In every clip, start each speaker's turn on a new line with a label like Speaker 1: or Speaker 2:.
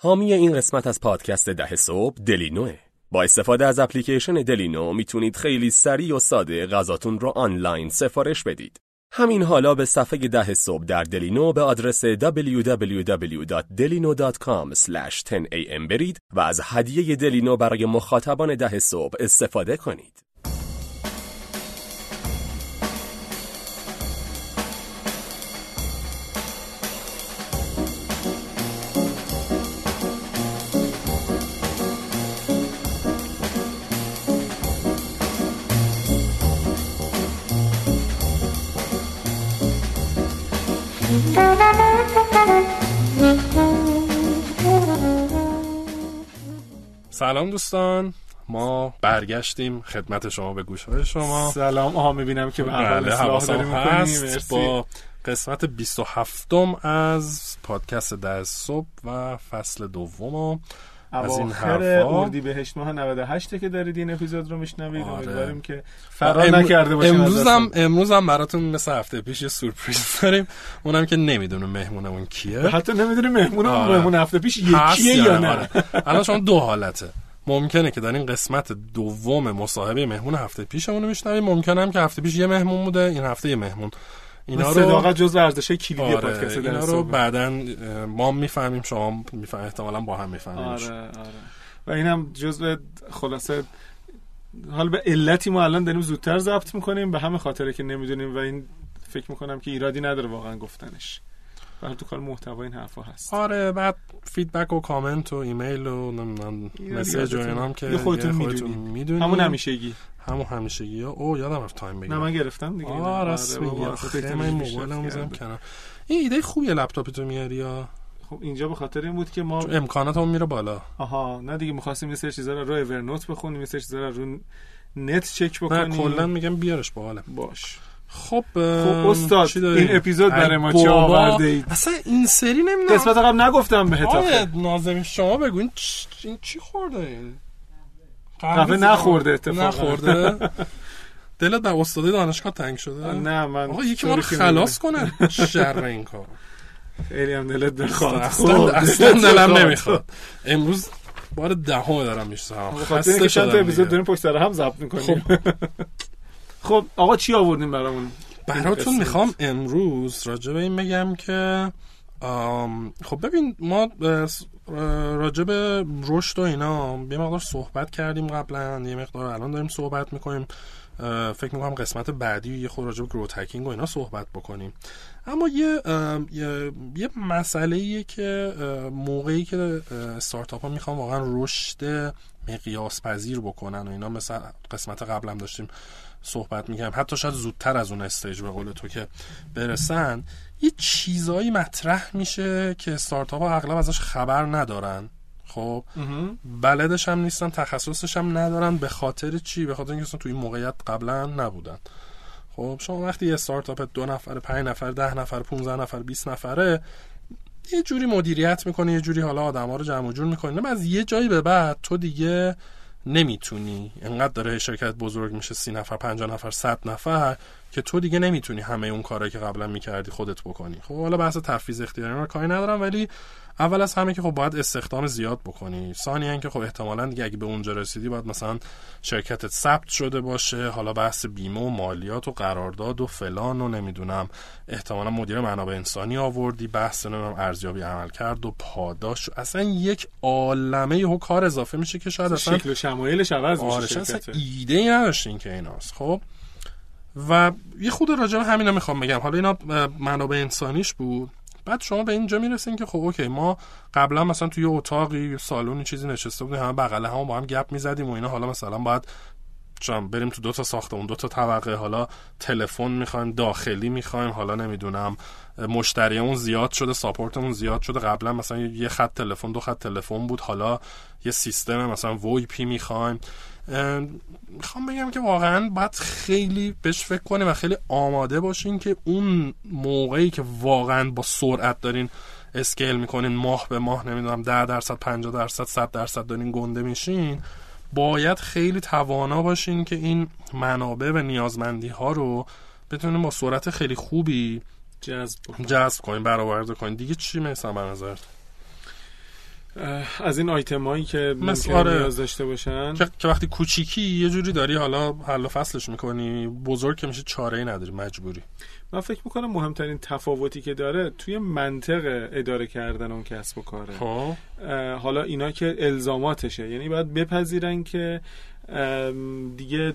Speaker 1: حامی این قسمت از پادکست ده صبح دلینوه با استفاده از اپلیکیشن دلینو می‌تونید خیلی سریع و ساده غذاتون رو آنلاین سفارش بدید. همین حالا به صفحه ده صبح در دلینو به آدرس www.delino.com/10am برید و از هدیه دلینو برای مخاطبان ده صبح استفاده کنید.
Speaker 2: سلام دوستان. ما برگشتیم خدمت شما به گوش های شما.
Speaker 3: سلام. آها می‌بینم که به
Speaker 2: بله
Speaker 3: اصلاح
Speaker 2: حواسم. هست.
Speaker 3: مرسی.
Speaker 2: با قسمت 27 از پادکست ده صبح و فصل دوم.
Speaker 3: اواخر. اردی بهشت ماه 98 که دارید این اپیزود رو میشنوید
Speaker 2: آره.
Speaker 3: امیدواریم که فرار نکرده باشین
Speaker 2: امروز هم. امروز هم براتون مثل هفته پیش یه سورپرایز داریم اونم که نمی‌دونیم مهمونمون کیه
Speaker 3: حتی نمی‌دونیم مهمون
Speaker 2: آره.
Speaker 3: مهمون هفته پیش یکیه
Speaker 2: یا نه؟
Speaker 3: نه
Speaker 2: آره. الان شما دو حالته ممکنه که در این قسمت دوم مصاحبه مهمون هفته پیشمون رو میشنویم ممکنه هم که هفته پیش یه مهمون بوده این هفته یه مهمون اینا رو
Speaker 3: صداقت جز ارزش کلیدی
Speaker 2: آره
Speaker 3: پادکست
Speaker 2: اینا رو. بعدا ما می‌فهمیم شما می‌فهمیم احتمالا با هم می‌فهمیم
Speaker 3: آره آره و اینم جزء خلاصه حالا به علتی ما الان داریم زودتر ضبط می‌کنیم به همه خاطره که نمی‌دونیم و این فکر می‌کنم که ایرادی نداره واقعا گفتنش ولی تو کار محتوا این حرفا هست
Speaker 2: آره بعد فیدبک و کامنت و ایمیل و نمی‌دونم مسیج و
Speaker 3: یادتونه.
Speaker 2: اینا هم که
Speaker 3: یه خودتون. می‌دونین همون همیشگی
Speaker 2: همون همیشگی ها او یادم رفت تایم بگیرم.
Speaker 3: نه من گرفتم دیگه.
Speaker 2: آه راست
Speaker 3: بابا،
Speaker 2: میگی. آخه من موبایلم
Speaker 3: پیشرفت
Speaker 2: می‌ذارم. کنار. این ایده خوبیه لپتاپ تو میاری یا؟
Speaker 3: خب اینجا به خاطر این بود که ما
Speaker 2: چون امکاناتمون میره بالا.
Speaker 3: آها نه دیگه می‌خواستیم یه سری چیزا رو رو اورنوت بخونیم یه سری چیزا رو رو نت چک
Speaker 2: نه
Speaker 3: بکنیم.
Speaker 2: کلا میگم بیارش باحاله
Speaker 3: باش.
Speaker 2: خب
Speaker 3: خب استاد؟ این اپیزود برای ما چه. آورده اید
Speaker 2: اصلا این سری نمی‌دونم.
Speaker 3: قسمت قبل نگفتم بهت
Speaker 2: آره
Speaker 3: آخه
Speaker 2: نازمین شما بگو این چی خورده این؟
Speaker 3: قهوه نخورده اتفاقا.
Speaker 2: نخورده. دلت بر استادی دانشگاه تنگ شده؟
Speaker 3: نه من
Speaker 2: آقا یکی ما رو خلاص کنه. شر این کار.
Speaker 3: خیلی هم دلت بخواد.
Speaker 2: اصلا
Speaker 3: خب،
Speaker 2: اصلا دلم
Speaker 3: بخواد.
Speaker 2: نمی‌خواد. امروز بار دهم دارم میشتم
Speaker 3: به خاطر اینکه چند تا اپیزود داریم پشت سر هم ضبط می‌کنیم. خب. آقا چی آوردیم برامون؟
Speaker 2: براتون. می‌خوام امروز راجع به این بگم که خب ببین ما راجع به رشد و اینا یه مقدار صحبت کردیم قبلا یه مقدار الان داریم صحبت می‌کنیم فکر می‌کنم قسمت بعدی یه خود راجع به گروت هکینگ و اینا صحبت بکنیم. اما یه یه, یه مسئله که موقعی که استارتاپ ها می‌خوان واقعا رشد مقیاس پذیر بکنن و اینا مثل قسمت قبلم داشتیم صحبت می‌کنم حتی شاید زودتر از اون استیج به قول تو که برسن. یه چیزایی مطرح میشه که استارتاپ ها اغلب ازش خبر ندارن. خب؟ بلدش هم نیستن تخصصش هم ندارن به خاطر چی؟ به خاطر اینکه تو این موقعیت قبلا نبودن. خب؟ شما وقتی یه استارتاپ دو نفر پنج نفر ده نفر 15 نفر 20 نفره یه جوری مدیریت می‌کنه یه جوری حالا آدما رو جمع جور می‌کنه از یه جایی به بعد تو دیگه نمی‌تونی. انقدر داره شرکت بزرگ میشه سی نفر پنجاه نفر صد نفر. که تو دیگه نمی‌تونی همه اون کارهایی که قبلا می‌کردی خودت بکنی. خب حالا بحث تفویض اختیاری رو کاری ندارم ولی اول از همه که خب باید استخدام زیاد بکنی. ثانیا که خب احتمالا دیگه اگه به اونجا رسیدی باید مثلا شرکتت ثبت شده باشه. حالا بحث بیمه و مالیات و قرارداد و فلان و نمی‌دونم. احتمالا مدیر منابع انسانی آوردی بحث نمی‌دونم ارزیابی عمل کرد و پاداش. اصلا یک عالمه یه کار اضافه میشه که شاید اصلا
Speaker 3: شکل و شمایلش عوض میشه
Speaker 2: ایده ای نداشتین که ایناست. خب و یه خود راجع به همینا می‌خوام بگم. حالا اینا منابع انسانیش بود. بعد شما به اینجا می‌رسین که خب اوکی ما قبلا مثلا توی یه اتاقی سالونی چیزی نشسته بودیم همه بغله هم با هم گپ می‌زدیم و اینا. حالا مثلا باید چون بریم تو دو تا ساختمون دو تا طبقه. حالا تلفن می‌خوایم داخلی می‌خوایم. حالا نمی‌دونم مشتریمون زیاد شده ساپورتمون زیاد شده. قبلا مثلا یه خط تلفن دو خط تلفن بود. حالا یه سیستم مثلا وی پی می‌خوایم. می‌خوام بگم که واقعا باید خیلی بهش فکر کنیم و خیلی آماده باشین که اون موقعی که واقعا با سرعت دارین اسکیل می‌کنین ماه به ماه نمی‌دونم 10 درصد 50 درصد 100 درصد دارین گنده میشین باید خیلی توانا باشین که این منابع و نیازمندی ها رو بتونین با سرعت خیلی خوبی
Speaker 3: جذب
Speaker 2: جذب کنین برآورده کنین دیگه چی مثلا به نظرت؟
Speaker 3: از این آیتم هایی که
Speaker 2: مثل
Speaker 3: ممکنه
Speaker 2: آره.
Speaker 3: نیاز داشته باشن.
Speaker 2: که, وقتی کوچیکی یه جوری داری حالا حل و فصلش می‌کنی بزرگ که میشه چاره ای نداری مجبوری.
Speaker 3: من فکر می‌کنم مهمترین تفاوتی که داره توی منطق اداره کردن اون کسب و کاره.
Speaker 2: خب.
Speaker 3: اه، حالا اینا که الزاماتشه. یعنی باید بپذیرن که دیگه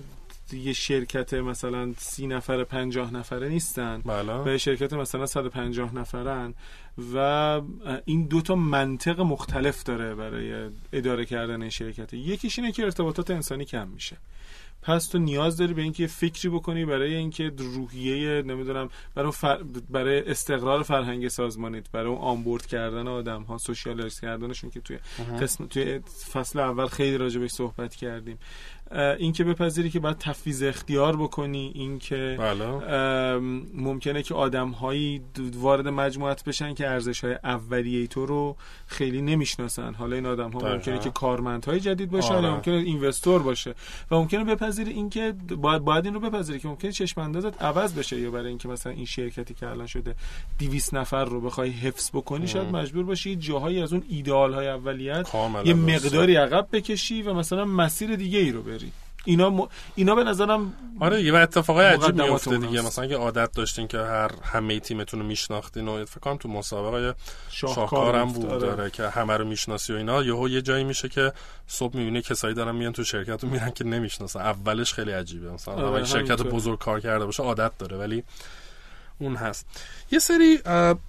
Speaker 3: دیگه شرکت مثلا سی نفر پنجاه نفره نیستن.
Speaker 2: بله.
Speaker 3: به شرکت مثلا 150 نفرن. و این دو تا منطق مختلف داره برای اداره کردن این شرکت. یکیش اینه که ارتباطات انسانی کم میشه. پس تو نیاز داری به اینکه فکری بکنی برای اینکه روحیه نمی‌دونم برای فر... برای استقرار فرهنگ سازمانیت برای اون onboard کردن آدم ها socialize کردنشون که توی قسم توی فصل اول خیلی راجع بهش صحبت کردیم. اینکه بپذیری که باید تفویض اختیار بکنی اینکه
Speaker 2: بله
Speaker 3: ممکنه که آدم هایی وارد مجموعت بشن که ارزش های اولیه تو رو خیلی نمی‌شناسن حالا این آدم ها
Speaker 2: دقیقاً.
Speaker 3: ممکنه که کارمندهای جدید باشن
Speaker 2: آره.
Speaker 3: ممکنه investor باشه و ممکنه بپذیری اینکه باید باید این رو بپذیری که ممکنه چشم اندازت عوض بشه یا برای اینکه مثلا این شرکتی که الان شده 200 نفر رو بخوای حفظ بکنی شاید مجبور باشی جاهایی از اون ایدئال های اولیت یه. مقداری عقب بکشی و مثلا مسیر دیگه ای رو بری اینا م... اینا به نظرم
Speaker 2: آره یه اتفاقای عجیب میفته. دیگه مثلا اگه عادت داشتین که هر همه تیمتون رو میشناختین و فکر کنم تو مسابقه شاهکارم بود. داره که همه رو می‌شناسی و اینا یهو یه جایی میشه که صبح می‌بینی کسایی دارن میان تو شرکت و میرن که نمی‌شناسن اولش خیلی عجیبه مثلا
Speaker 3: آره،
Speaker 2: اگه شرکت. بزرگ کار کرده باشه عادت داره ولی اون هست یه سری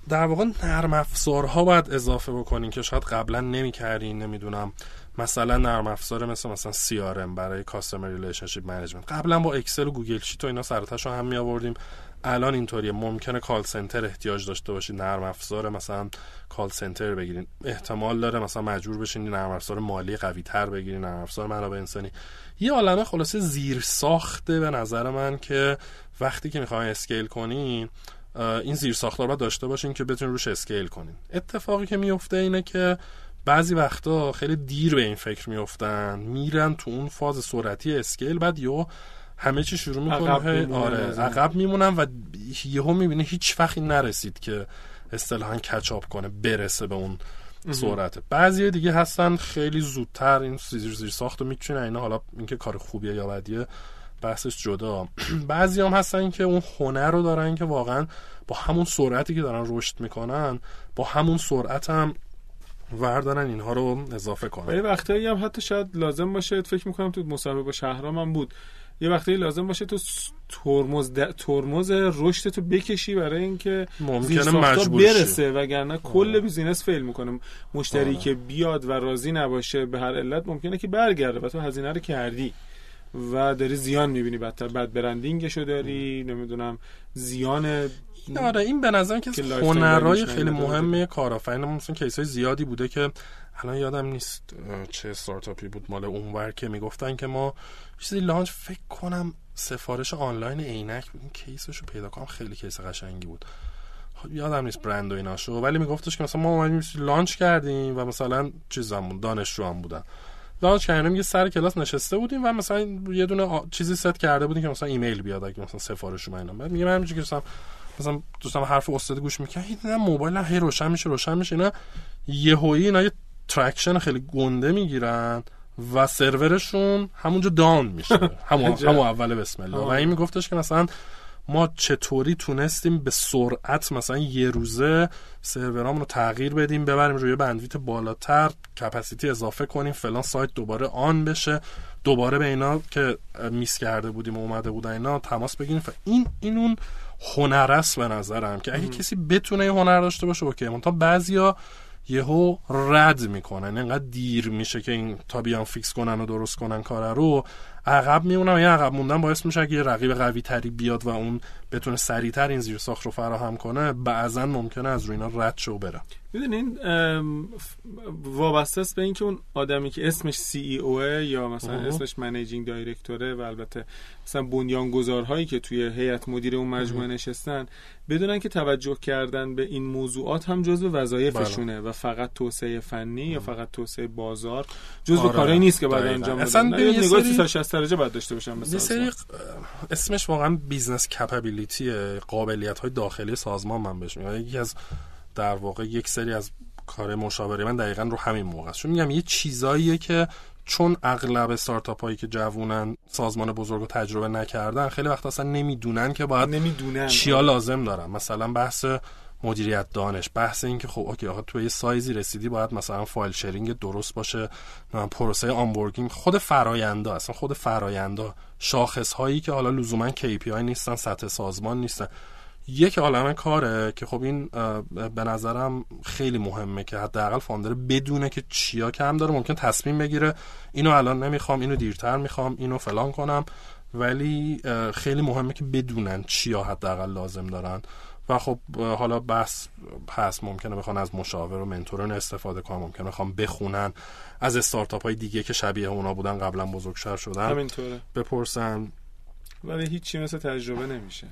Speaker 2: در واقع نرم افزارها باید اضافه بکنین که شاید قبلا نمی‌کردین نمی‌دونم مثلا نرم افزار مثل مثلا CRM برای customer relationship management قبلا با اکسل و Google Sheet و اینا سر و تهشو هم می آوردیم الان اینطوریه. ممکنه call center احتیاج داشته باشید نرم افزار مثلا call center بگیرین. احتمال داره مثلا مجبور بشین نرم افزار مالی قوی تر بگیرین نرم افزار منابع انسانی یه عالمه خلاصه زیر ساخته به نظر من که وقتی که می‌خواین scale کنین این زیر ساختا رو باید داشته باشین که بتونین روش scale کنین. اتفاقی که میفته اینه که بعضی وقتا خیلی دیر به این فکر میفتن میرن تو اون فاز سرعتی scale بعد یهو همه چی شروع می‌کنه.
Speaker 3: عقب
Speaker 2: آره. عقب میمونن و یهو می‌بینه هیچ وقتی نرسید که اصطلاحا catch up کنه برسه به اون سرعته بعضی دیگه هستن خیلی زودتر این زیر زیر ساخت رو اینا حالا اینکه کار خوبیه یا بدیه بحثش جدا. بعضی هم هستن که اون هنر رو دارن که واقعا با همون سرعتی که دارن رشد می‌کنن با همون سرعت هم وردارن اینها رو اضافه کنن
Speaker 3: یه وقتایی هم حتی شاید لازم باشه فکر می‌کنم تو مسابقه با شهرام هم بود یه وقتایی لازم باشه تو ترمز د... ترمز رشد تو بکشی برای اینکه
Speaker 2: ممکنه مجبور.
Speaker 3: برسه وگرنه کل
Speaker 2: آره.
Speaker 3: بیزینس فیل می‌کنه مشتری
Speaker 2: آره.
Speaker 3: که بیاد و راضی نباشه به هر علت ممکنه که برگرده و تو هزینه رو کردی و داری زیان می‌بینی بدتر بعد branding شو داری نمی‌دونم زیان
Speaker 2: آره این به نظرم که هنرهای خیلی. مهمه. کارآفرین مثلا case های زیادی بوده که الان یادم نیست چه استارتاپی بود مال اونور که می‌گفتن که ما چیزی launch فکر کنم سفارش آنلاین عینک بود. این case ش رو پیدا کنم. خیلی case قشنگی بود. خب یادم نیست برند و ایناشو ولی میگفتش که مثلا ما اومدیم launch کردیم و مثلا چیزام بود دانشجو هم بودن. launch کردیم یه سر کلاس نشسته بودیم و مثلا یه دونه آ- چیزی ست کرده بودیم که مثلا ایمیل بیاد اگه مثلا سفارش اومد اینا بعد میگه من همینجوری که مثلا مثلا دوستم حرف استاد گوش هی دیدم موبایل هی روشن میشه روشن میشه. اینا یهویی اینا یه traction خیلی گنده می‌گیرن و سرورشون همونجا down میشه. همون. همون اول بسم الله. و
Speaker 3: آه.
Speaker 2: این میگفتش که مثلا ما چطوری تونستیم به سرعت مثلا یه روزه سرورامون رو تغییر بدیم ببریم روی bandwidth بالاتر capacity اضافه کنیم فلان سایت دوباره on بشه. دوباره به اینا که miss کرده بودیم و اومده بودن اینا تماس بگیریم. این این اون هنر است به نظرم که اگه کسی بتونه این هنر داشته باشه okay. منتها بعضیا یهو رد می‌کنن انقدر دیر میشه که این تا بیان fix کنن و درست کنن کار رو. عقب میمونن و یه عقب موندن باعث میشه که یه رقیب قوی تری بیاد و اون بتونه سریعتر این زیر ساخت رو فراهم کنه بعضا ممکنه از روی اینا رد شو و بره
Speaker 3: می‌دونین وابسته است به اینکه اون آدمی که اسمش CEO ه یا مثلا
Speaker 2: آها.
Speaker 3: اسمش managing director ه و البته مثلا بنیانگذارهایی که توی هیئت مدیره اون مجموعه نشستن بدونن که توجه کردن به این موضوعات هم جزو وظایفشونه و فقط توسعه فنی یا فقط توسعه بازار جزو
Speaker 2: آره.
Speaker 3: کارهایی نیست که باید. انجام بدن
Speaker 2: اصلا
Speaker 3: نه،
Speaker 2: ببین
Speaker 3: یه
Speaker 2: یه
Speaker 3: نگاه
Speaker 2: سری-
Speaker 3: 360 درجه باید داشته باشن
Speaker 2: یه سری. اسمش واقعا business capability قابلیت های داخلی سازمان من بهش میگم. یکی از در واقع یک سری از کار مشاوره من دقیقا رو همین موقع است. چون میگم یه چیزاییه که چون اغلب استارتاپ هایی که جوونن سازمان بزرگ رو تجربه نکردن خیلی وقت اصلا نمی‌دونن که باید
Speaker 3: نمی‌دونن.
Speaker 2: چیا لازم دارن. مثلا بحث مدیریت دانش. بحث این که خب okay آقا تو یه سایزی رسیدی باید مثلا file sharing درست باشه پروسه onboarding خود فراینده اصلا خود فراینده شاخص هایی که حالا لزوما KPI نیستن سطح سازمان نیستن. یک عالمه کاره که خب این به نظرم خیلی مهمه که حداقل فاندر بدونه که چیا کم داره ممکن تصمیم بگیره. اینو الان نمی‌خوام اینو دیرتر می‌خوام اینو فلان کنم. ولی خیلی مهمه که بدونن چیا حداقل لازم دارن. و خب حالا بحث هست ممکنه بخوان از مشاور و منتوران استفاده کنن ممکنه بخوام بخونن. از استارتاپ های دیگه که شبیه اونا بودن قبلا بزرگتر شدن
Speaker 3: همینطوره.
Speaker 2: بپرسن.
Speaker 3: ولی هیچی مثل تجربه نمیشه.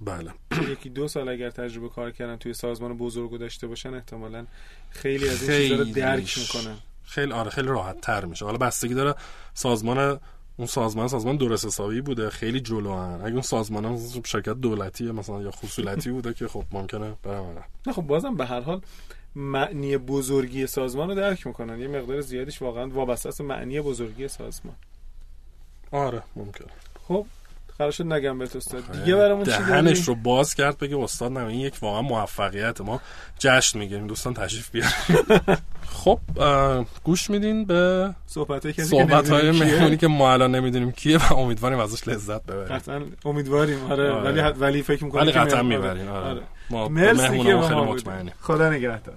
Speaker 2: بله.
Speaker 3: یکی دو سال اگر تجربه کار کردن توی سازمان بزرگ داشته باشن احتمالا خیلی از این چیزا رو. درک می‌کنن.
Speaker 2: خیلی آره خیلی راحت تر میشه. حالا بستگی داره سازمان اون سازمان سازمان درست حسابی بوده خیلی جلو هن. اگه اون سازمان هم شرکت دولتی مثلا یا خصولتی بوده که خب ممکنه برم.
Speaker 3: نه خب بازم به هر حال معنی بزرگی سازمان رو درک می‌کنن یه مقدار زیادیش واقعا وابسته است به معنی بزرگی سازمان
Speaker 2: آره ممکنه
Speaker 3: خب قرار شد نگم بهت استاد دیگه برامون چی؟
Speaker 2: دهنش رو باز کرد بگه استاد نه این یک واقعا موفقیت ما جشن می‌گیریم دوستان تشریف بیارین خب گوش میدین به
Speaker 3: صحبت های کسی
Speaker 2: صحبت های. مهمونی که ما الان نمی‌دونیم کیه و امیدواریم ازش لذت ببریم
Speaker 3: قطعا امیدواریم آره,
Speaker 2: آره.
Speaker 3: ولی ولی فکر می‌کنم
Speaker 2: ولی قطعا می‌برین آره. ما به
Speaker 3: مرسی که
Speaker 2: خیلی
Speaker 3: ما.
Speaker 2: مطمئنیم
Speaker 3: خدا نگهدار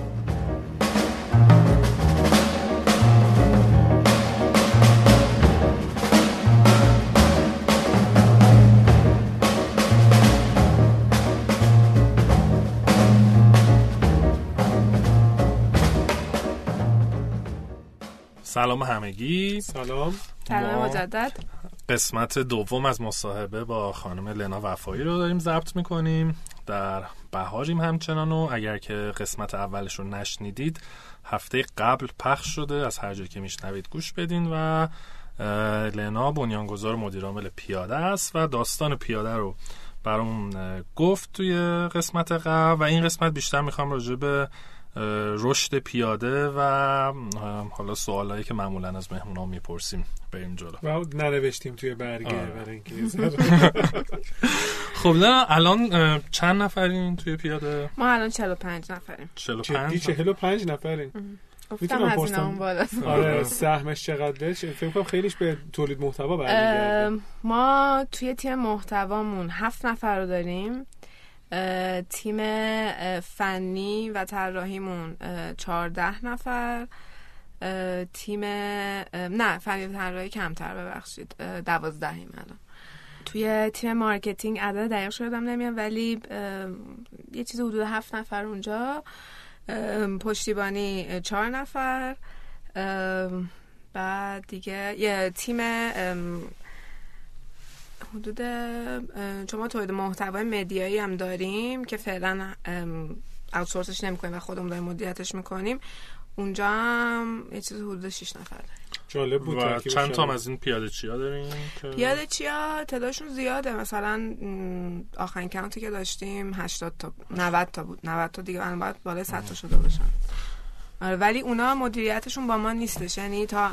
Speaker 2: سلام همگی.
Speaker 3: سلام.
Speaker 4: سلام مجدد.
Speaker 2: قسمت دوم از مصاحبه با خانم لنا وفایی رو داریم ضبط می‌کنیم. در بهاریم همچنان و اگر که قسمت اولش رو نشنیدید هفته قبل پخش شده از هر جایی که میشنوید گوش بدین و لنا بنیانگذار مدیر عامل پیاده است و داستان پیاده رو برامون اه، گفت توی قسمت قبل و این قسمت بیشتر می‌خوام راجع به رشد پیاده و حالا سوالایی که معمولا از مهمونا می‌پرسیم. بریم جلو.
Speaker 3: و ننوشتیم توی برگه
Speaker 2: آره.
Speaker 3: برای اینکه
Speaker 2: خب نه الان چند نفرین توی پیاده؟
Speaker 4: ما الان 45 نفریم.
Speaker 2: 45
Speaker 3: جدی چهل و پنج نفرین؟
Speaker 4: گفتم
Speaker 3: می‌تونم
Speaker 4: هزینه
Speaker 3: پرسم؟
Speaker 4: اون بالا
Speaker 3: آره سهمش چقدره چه- فکر کنم خیلیش به تولید محتوا برمیگرده.
Speaker 4: ما توی تیم محتوامون هفت نفر رو داریم. تیم فنی و طراحیمون اه، چهارده نفر. اه، تیم نه فنی و طراحی کمتر ببخشید. اه، دوازده‌ایم الان. توی تیم marketing عدد دقیقش یادم نمیاد ولی یه چیز حدود هفت نفر اونجا. پشتیبانی چهار نفر. بعد دیگه یه تیم حدود اه، چون ما تولید محتوای مدیایی هم داریم که فعلا اوتسورسش نمی‌کنیم و خودمون داریم مدیریتش می‌کنیم. اونجا هم یه چیز حدود 6 نفر داریم.
Speaker 3: جالب بود
Speaker 2: و چند تا از این پیاده چیا داریم که-
Speaker 4: پیاده چیا تعدادشون زیاده. مثلا آخرین کانتی که داشتیم 80 تا 90 تا بود. 90 تا دیگه الان باید بالای 100 تا شده باشن. آره ولی اونا مدیریتشون با ما نیستش. یعنی تا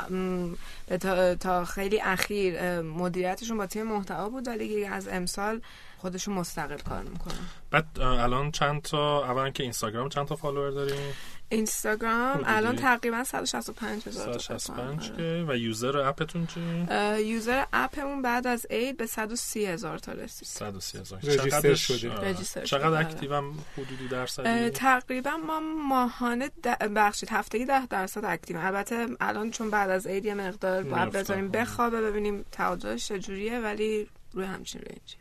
Speaker 4: تا, تا خیلی اخیر مدیریتشون با تیم محتوا بود ولی از امسال خودشون مستقل کار می‌کنن.
Speaker 2: بعد الان چند تا اولا که اینستاگرام چند تا follower داریم؟
Speaker 4: اینستاگرام
Speaker 2: حدودی؟
Speaker 4: الان تقریبا 165 هزار تا
Speaker 2: 165
Speaker 4: فکر کنم.
Speaker 2: که و user app تون چی
Speaker 4: آره. user app مون بعد از عید به 130 هزار تا رسید
Speaker 2: 130 هزار register
Speaker 3: شده.
Speaker 2: آره. چقدر
Speaker 4: آره.
Speaker 2: active م حدودی
Speaker 4: اه،
Speaker 2: درصدی
Speaker 4: تقریبا ما ماهانه ببخشید هفتگی ده درصد active یم البته الان چون بعد از عید یه مقدار باید. بذاریم بخوابه ببینیم تعادلش چجوریه ولی روی همچین range ی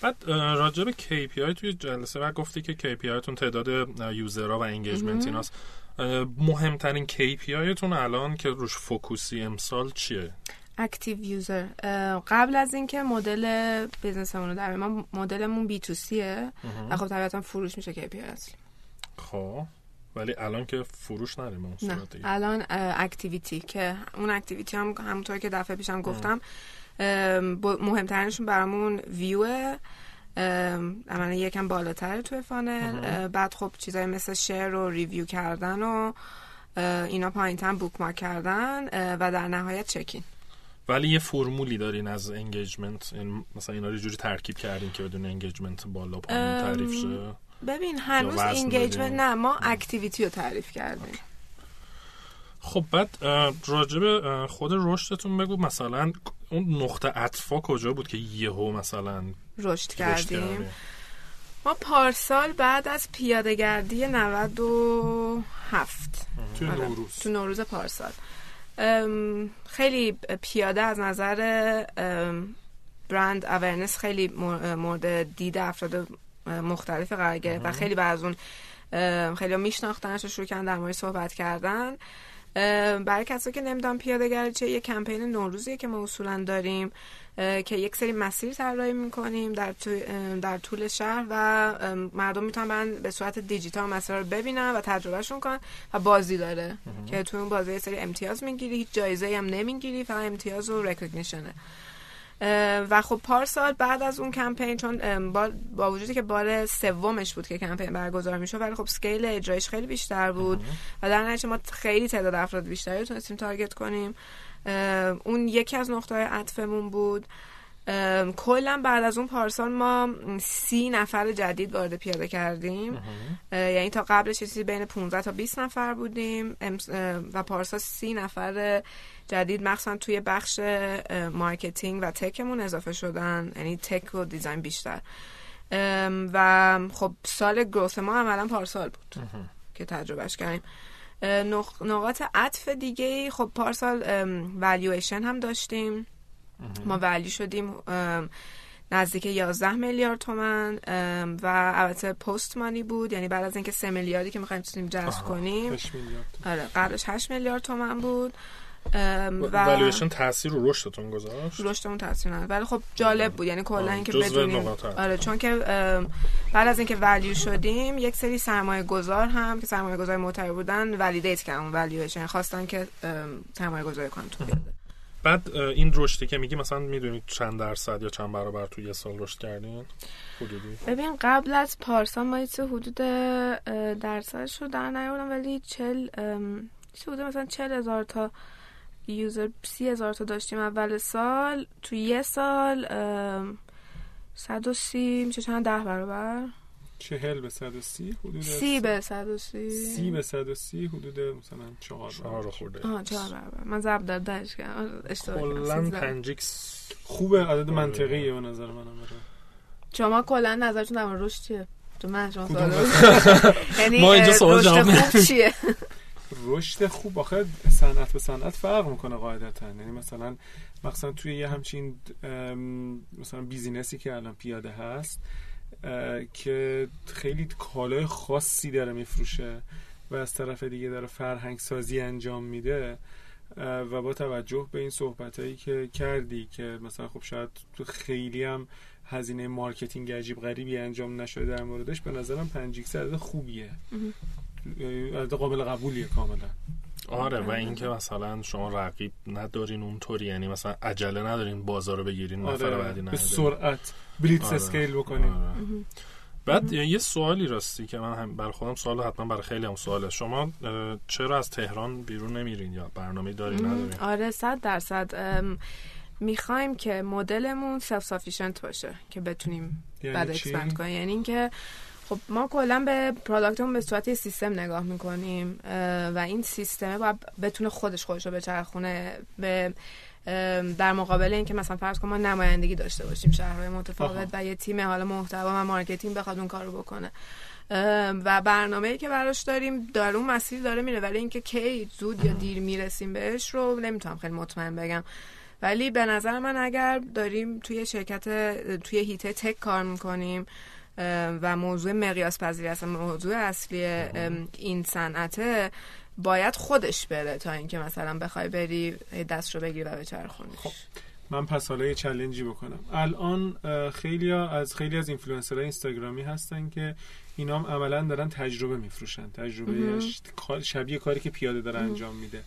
Speaker 5: بعد اه، راجع به KPI توی جلسه بعد گفتی که KPI تون تعداد اه، user ها و engagement ایناست اه، مهمترین KPI تون الان که روش focus ی امسال چیه؟
Speaker 4: active user قبل از اینکه مدل business مون رو در ما مدلمون B2C ه و خب طبیعتا فروش میشه KPI اصلی
Speaker 5: خب ولی الان که فروش نریم اون صورت.
Speaker 4: الان activity که اون activity هم همونطور که دفعه پیشم گفتم با- مهمترینشون برامون ویوه عملا یکم بالاتر توی funnel بعد خب چیزای مثل share و review کردن و اینا پایین تر bookmark کردن و در نهایت check-in
Speaker 5: ولی یه فرمولی دارین از engagement این مثلا اینا رو جوری ترکیب کردین که بدون engagement بالا پایین تعریف شه؟
Speaker 4: ببین هنوز
Speaker 5: بدیم.
Speaker 4: نه ما اکتیویتی رو تعریف کردیم.
Speaker 5: خب بعد اه، خود رشدتون بگو. مثلا اون نقطه عطفا کجا بود که یهو مثلا
Speaker 4: رشد کردیم؟ ما پارسال بعد از پیاده گردی 97
Speaker 3: توی
Speaker 4: آره.
Speaker 3: نوروز.
Speaker 4: تو نوروز پارسال. خیلی پیاده از نظر برند اورنس خیلی مور- مورد دید افراد مختلف قرار گرفت و خیلی از اون خیلی میشناختنش و شروع کردن در مورد صحبت کردن. برای کسایی که نمی‌دونم پیاده چیه یه کمپین نوروزیه که ما اصولا داریم که یک سری مسیر طراحی می‌کنیم در, در طول شهر و مردم می‌تونن برن به صورت دیجیتال مسیر رو ببینن و تجربهشون کنن و بازی داره. که تو اون بازی یه سری امتیاز می‌گیری هیچ جایزه هم نمی‌گیری فقط امتیاز و رکگنیشنه و خب پارسال بعد از اون کمپین چون با, با وجودی که بار سومش بود که کمپین برگزار می‌شد ولی خب سکیل اجرایش خیلی بیشتر بود و در نتیجه ما خیلی تعداد افراد بیشتری رو تونستیم تارگت کنیم. اون یکی از نقطه عطفمون بود. کلا بعد از اون پارسال ما سی نفر جدید وارد پیاده کردیم. یعنی تا قبلش چیزی بین 15 تا 20 نفر بودیم. و پارسال سی نفر جدید مخصوصا توی بخش مارکتینگ و tech مون اضافه شدن یعنی tech و design بیشتر. و خب سال growth ما عملا پارسال بود که تجربهش کردیم. نقاط عطف دیگه خب پارسال والویشن هم داشتیم. ما ولی شدیم نزدیک 11 میلیارد تومن و البته post-money بود یعنی بعد از اینکه 3 میلیاردی که می‌خوایم بتونیم جذب کنیم.
Speaker 3: 8 میلیارد.
Speaker 4: آره قبلش 8 میلیارد تومن بود. و
Speaker 5: والویشن تاثیر رو رشدتون گذاشت؟
Speaker 4: رشدمون تاثیر نداره. ولی خب جالب بود. یعنی کلا اینکه بدونیم. آره چون که بعد از اینکه ولیو شدیم یک سری سرمایه گذار هم که سرمایه گذار معتبر بودن ولیدیت کردن اون ولیوشن خواستن که سرمایه گذاری کنن تو
Speaker 5: بعد این رشدی که میگی مثلا می‌دونید چند درصد یا چند برابر تو یه سال رشد کردین؟ حدودی؟
Speaker 4: ببین قبل از پارسال ما حدود درصدش رو در نیاوردم ولی چل ام، چیزی حدود مثلا چل هزار تا user سی هزار تا داشتیم اول سال تو یه سال صد و سی میشه چند ده برابر؟
Speaker 3: 40 به 130 حدود
Speaker 4: سی به صد و سی.
Speaker 3: سی به 130 حدود مثلا 4
Speaker 5: چهار رو خورده.
Speaker 4: آها چهار برابر. من ضرب در دهش کردم اشتباه کردم.
Speaker 5: کلا
Speaker 4: سیزده.
Speaker 5: پنج x
Speaker 3: خوبه عدد منطقیه به نظر منم آره.
Speaker 4: شما کلا نظرتون در رشد چیه؟ تو من شما سوال یعنی
Speaker 5: ما اینجا سوال جواب
Speaker 4: چیه؟
Speaker 3: رشد خوب آخه صنعت به صنعت فرق می‌کنه قاعدتا. یعنی مثلا مثلا توی یه همچین مثلا بیزینسی که الان پیاده هست که خیلی کالای خاصی داره میفروشه و از طرف دیگه داره فرهنگ سازی انجام میده و با توجه به این صحبت هایی که کردی که مثلا خب شاید تو خیلی هم هزینه مارکتینگ عجیب غریبی انجام نشده در موردش به نظرم 5 x عدد خوبیه قابل قبولیه کاملا.
Speaker 5: آره و اینکه مثلا شما رقیب ندارین اونطوری یعنی مثلا عجله ندارین بازار رو بگیرین نفر بعدی
Speaker 3: آره به سرعت blitz
Speaker 5: آره.
Speaker 3: scale بکنیم
Speaker 5: آره. بعد یه سوالی راستی که من هم بر خودم سوال حتما برای خیلی هم سواله. شما چرا از تهران بیرون نمیرین یا برنامه داری ندارین؟
Speaker 4: آره صد درصد. می‌خوایم که مدلمون self-sufficient باشه که بتونیم
Speaker 3: یعنی
Speaker 4: بعد؟ expand کنیم. یعنی اینکه خب ما کلا به product مون به صورت سیستم نگاه می‌کنیم و این سیستمه باید بتونه خودش خودش رو بچرخونه به در مقابل اینکه مثلا فرض کن ما نمایندگی داشته باشیم شهرهای متفاوت. و یه تیم حالا محتوا و مارکتینگ بخواد اون کارو بکنه و برنامه‌ای که براش داریم در اون مسیر داره میره ولی اینکه کی زود یا دیر می‌رسیم بهش رو نمی‌تونم خیلی مطمئن بگم ولی به نظر من اگر داریم توی شرکت توی هیته تک کار می‌کنیم و موضوع مقیاس پذیری هست موضوع اصلی این صنعته باید خودش بره تا اینکه مثلا بخوای بری دست رو بگیری و بچرخونیش خب
Speaker 3: من پس حالا یه challenge ی بکنم. الان خیلی از خیلی از اینفلوئنسرهای اینستاگرامی هستن که اینا هم عملا دارن تجربه میفروشن. تجربه شبیه کاری که پیاده داره انجام میده.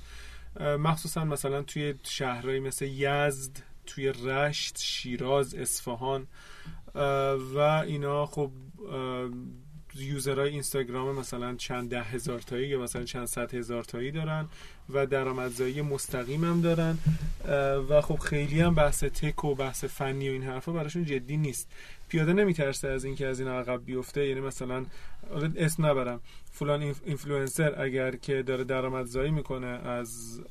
Speaker 3: مخصوصا مثلا توی شهرهایی مثل یزد توی رشت شیراز اصفهان و اینا خب user های اینستاگرام مثلا چند ده هزار تایی یا مثلا چند صد هزار تایی دارن و درآمدزایی مستقیم هم دارن و خب خیلی هم بحث tech و بحث فنی و این حرفا براشون جدی نیست. پیاده نمیترسه از اینکه از این عقب بیفته یعنی مثلا اسم نبرم. فلان اینفلوئنسر اگر که داره درآمدزایی می‌کنه از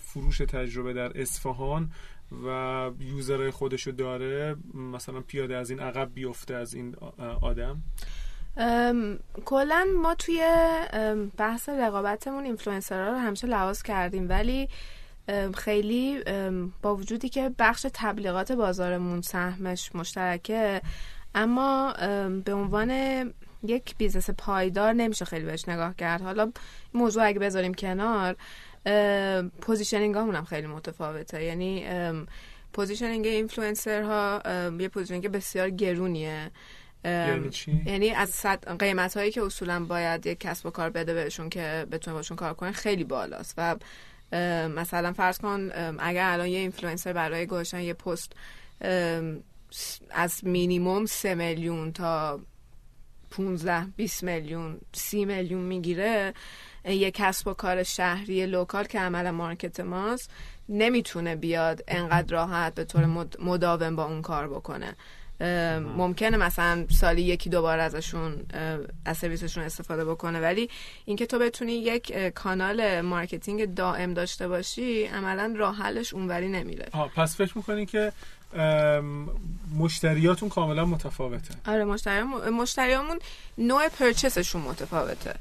Speaker 3: فروش تجربه در اصفهان و user های خودشو داره مثلا پیاده از این عقب بیفته از این آدم؟
Speaker 4: کلا ما توی بحث رقابتمون اینفلوئنسرها رو همیشه لحاظ کردیم ولی خیلی با وجودی که بخش تبلیغات بازارمون سهمش مشترکه اما به عنوان یک business پایدار نمیشه خیلی بهش نگاه کرد. حالا موضوع اگه بذاریم کنار positioning هم خیلی متفاوته. یعنی positioning اینفلوئنسر ها یه positioning بسیار گرونیه.
Speaker 3: یعنی,
Speaker 4: یعنی از صد قیمت هایی که اصولا باید یک کسب و کار بده بهشون که بتونه باشون کار کنه خیلی بالاست. و مثلا فرض کن اگر الان یه اینفلوئنسر برای گذاشتن یه پست از مینیموم سه میلیون تا 15 20 میلیون 30 میلیون می‌گیره یه کسب و کار شهری local که عملا مارکت ماست نمی‌تونه بیاد انقدر راحت به طور مداوم با اون کار بکنه. ممکنه مثلا سالی یکی دوبار ازشون از سرویسشون استفاده بکنه ولی اینکه تو بتونی یک کانال مارکتینگ دائم داشته باشی عملا راه حلش اونوری نمیره.
Speaker 3: پس فکر می‌کنی که مشتریاتون کاملا متفاوته؟
Speaker 4: آره مشتریامون مشتریامون نوع purchase شون متفاوته.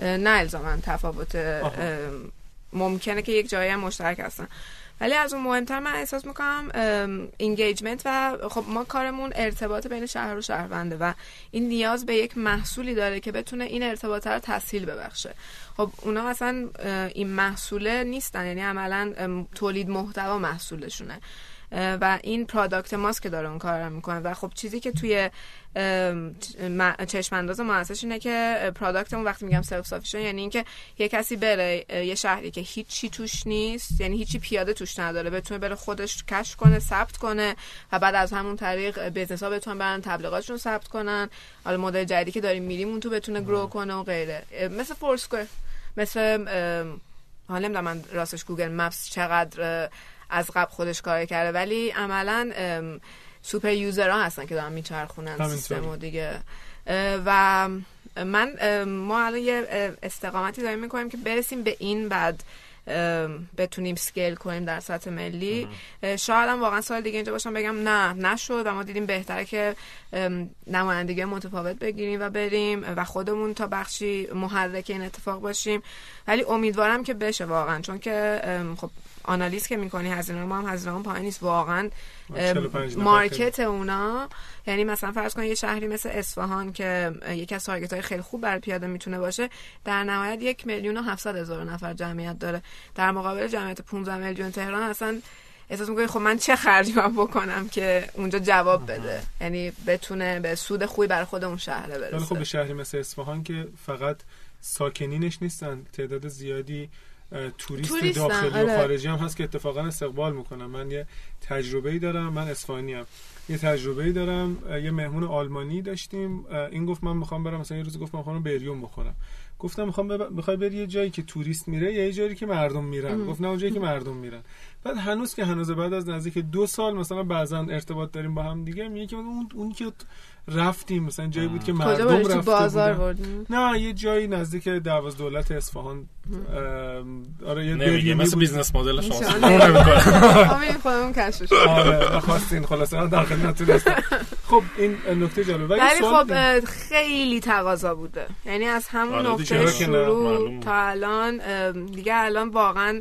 Speaker 4: نه الزاما تفاوت ممکنه که یک جایی هم مشترک هستن. ولی از اون مهمتر من احساس می‌کنم engagement و خب ما کارمون ارتباط بین شهر و شهرونده و این نیاز به یک محصولی داره که بتونه این ارتباط رو تسهیل ببخشه. خب اونا اصلا این محصوله نیستن یعنی عملا تولید محتوا محصولشونه. و این product ماست که داره اون کار رو می‌کنه. و خب چیزی که توی چشم انداز ما هستش اینه که product مون وقتی میگم self-sufficient یعنی اینکه یه کسی بره یه شهری که هیچی توش نیست یعنی هیچی پیاده توش نداره بتونه بره خودش کشف کنه ثبت کنه و بعد از همون طریق business ها بتونن برن تبلیغاتشون ثبت کنن. حالا مدل جدیدی که داریم میریم اون تو بتونه grow کنه و غیره. مثل Foursquare مثل حالا نمی‌دونم من راستش Google Maps چقدر از قبل خودش کار کرده. ولی عملا super user ها هستن که دارن میچرخونن سیستمو دیگه. و من ما الان یه استقامتی داریم می‌کنیم که برسیم به این بعد بتونیم scale کنیم در سطح ملی. شاید هم واقعا سال دیگه اینجا باشم بگم نه نشد و ما دیدیم بهتره که نمایندگی متفاوت بگیریم و بریم و خودمون تا بخشی محرک این اتفاق باشیم. ولی امیدوارم که بشه واقعا چون که خب آنالیز که می‌کنی هزینه ما هم هزینه پایین نیست. واقعا مارکت اونا یعنی مثلا فرض کن یه شهری مثل اصفهان که یکی از تارگت های خیلی خوب برای پیاده می‌تونه باشه در نهایت یک میلیون و هفتصد هزار نفر جمعیت داره. در مقابل جمعیت 15 میلیون تهران اصلا احساس می‌کنی خب من چه خرجی باید بکنم که اونجا جواب بده؟ یعنی بتونه به سود خوبی برای خود اون شهره برسه
Speaker 3: خب به شهری مثل اصفهان که فقط ساکنینش نیستن تعداد زیادی توریست داخلی و آره. خارجی هم هست که اتفاقا استقبال می‌کنم. من یه تجربه ای دارم من اسپانی هم یه تجربه ای دارم یه مهمون آلمانی داشتیم. این گفت من می‌خوام برم مثلا یه روز گفت من می‌خوام بریوم بخورم. گفتم می‌خوام بخوای بری یه جایی که توریست میره یا یه جایی که مردم میرن؟ گفت نه اون جایی که مردم میرن. بعد هنوز که هنوز بعد از نزدیک دو سال مثلا بعضا ارتباط داریم با هم دیگه میگه که اون اون که رفتیم. مثلا جایی بود که مردم رفته
Speaker 4: بازار
Speaker 3: بودن. نه یه جایی نزدیک دروازه دولت اصفهان.
Speaker 2: آره یه نمیگه مثل business model شما. نمی‌کنه
Speaker 4: خودمون کشفش
Speaker 3: آره خواستین خلاصه در خدمتتون خب این نکته جالبه
Speaker 4: ولی خب خیلی تقاضا بوده. یعنی از همون آره، نقطه شروع تا الان دیگه الان واقعا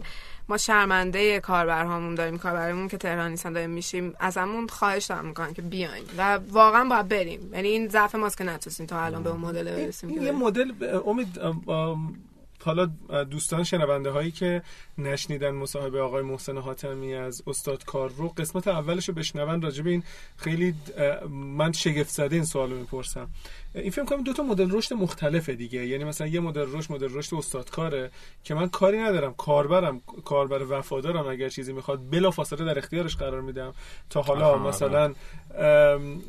Speaker 4: ما شرمنده کاربرهامون داریم کاربرمون که تهران نیستن داریم میشیم ازمون خواهش دارم می‌کنن که بیاین و واقعا باید بریم. یعنی این ضعف ماست که نتونستیم تا الان به اون مدل برسیم
Speaker 3: یه مدل امید حالا دوستان شنونده هایی که نشنیدن مصاحبه آقای محسن حاتمی از استاد کار رو قسمت اولش رو بشنون راجع به این خیلی من شگفت زده این سوالو می‌پرسم. این فکر کنم دو تا مدل رشد مختلفه دیگه. یعنی مثلا یه مدل رشد مدل رشد استادکاره که من کاری ندارم. کاربرم کاربر وفادارم اگر چیزی می‌خواد. بلا فاصله در اختیارش قرار میدم. تا حالا مثلا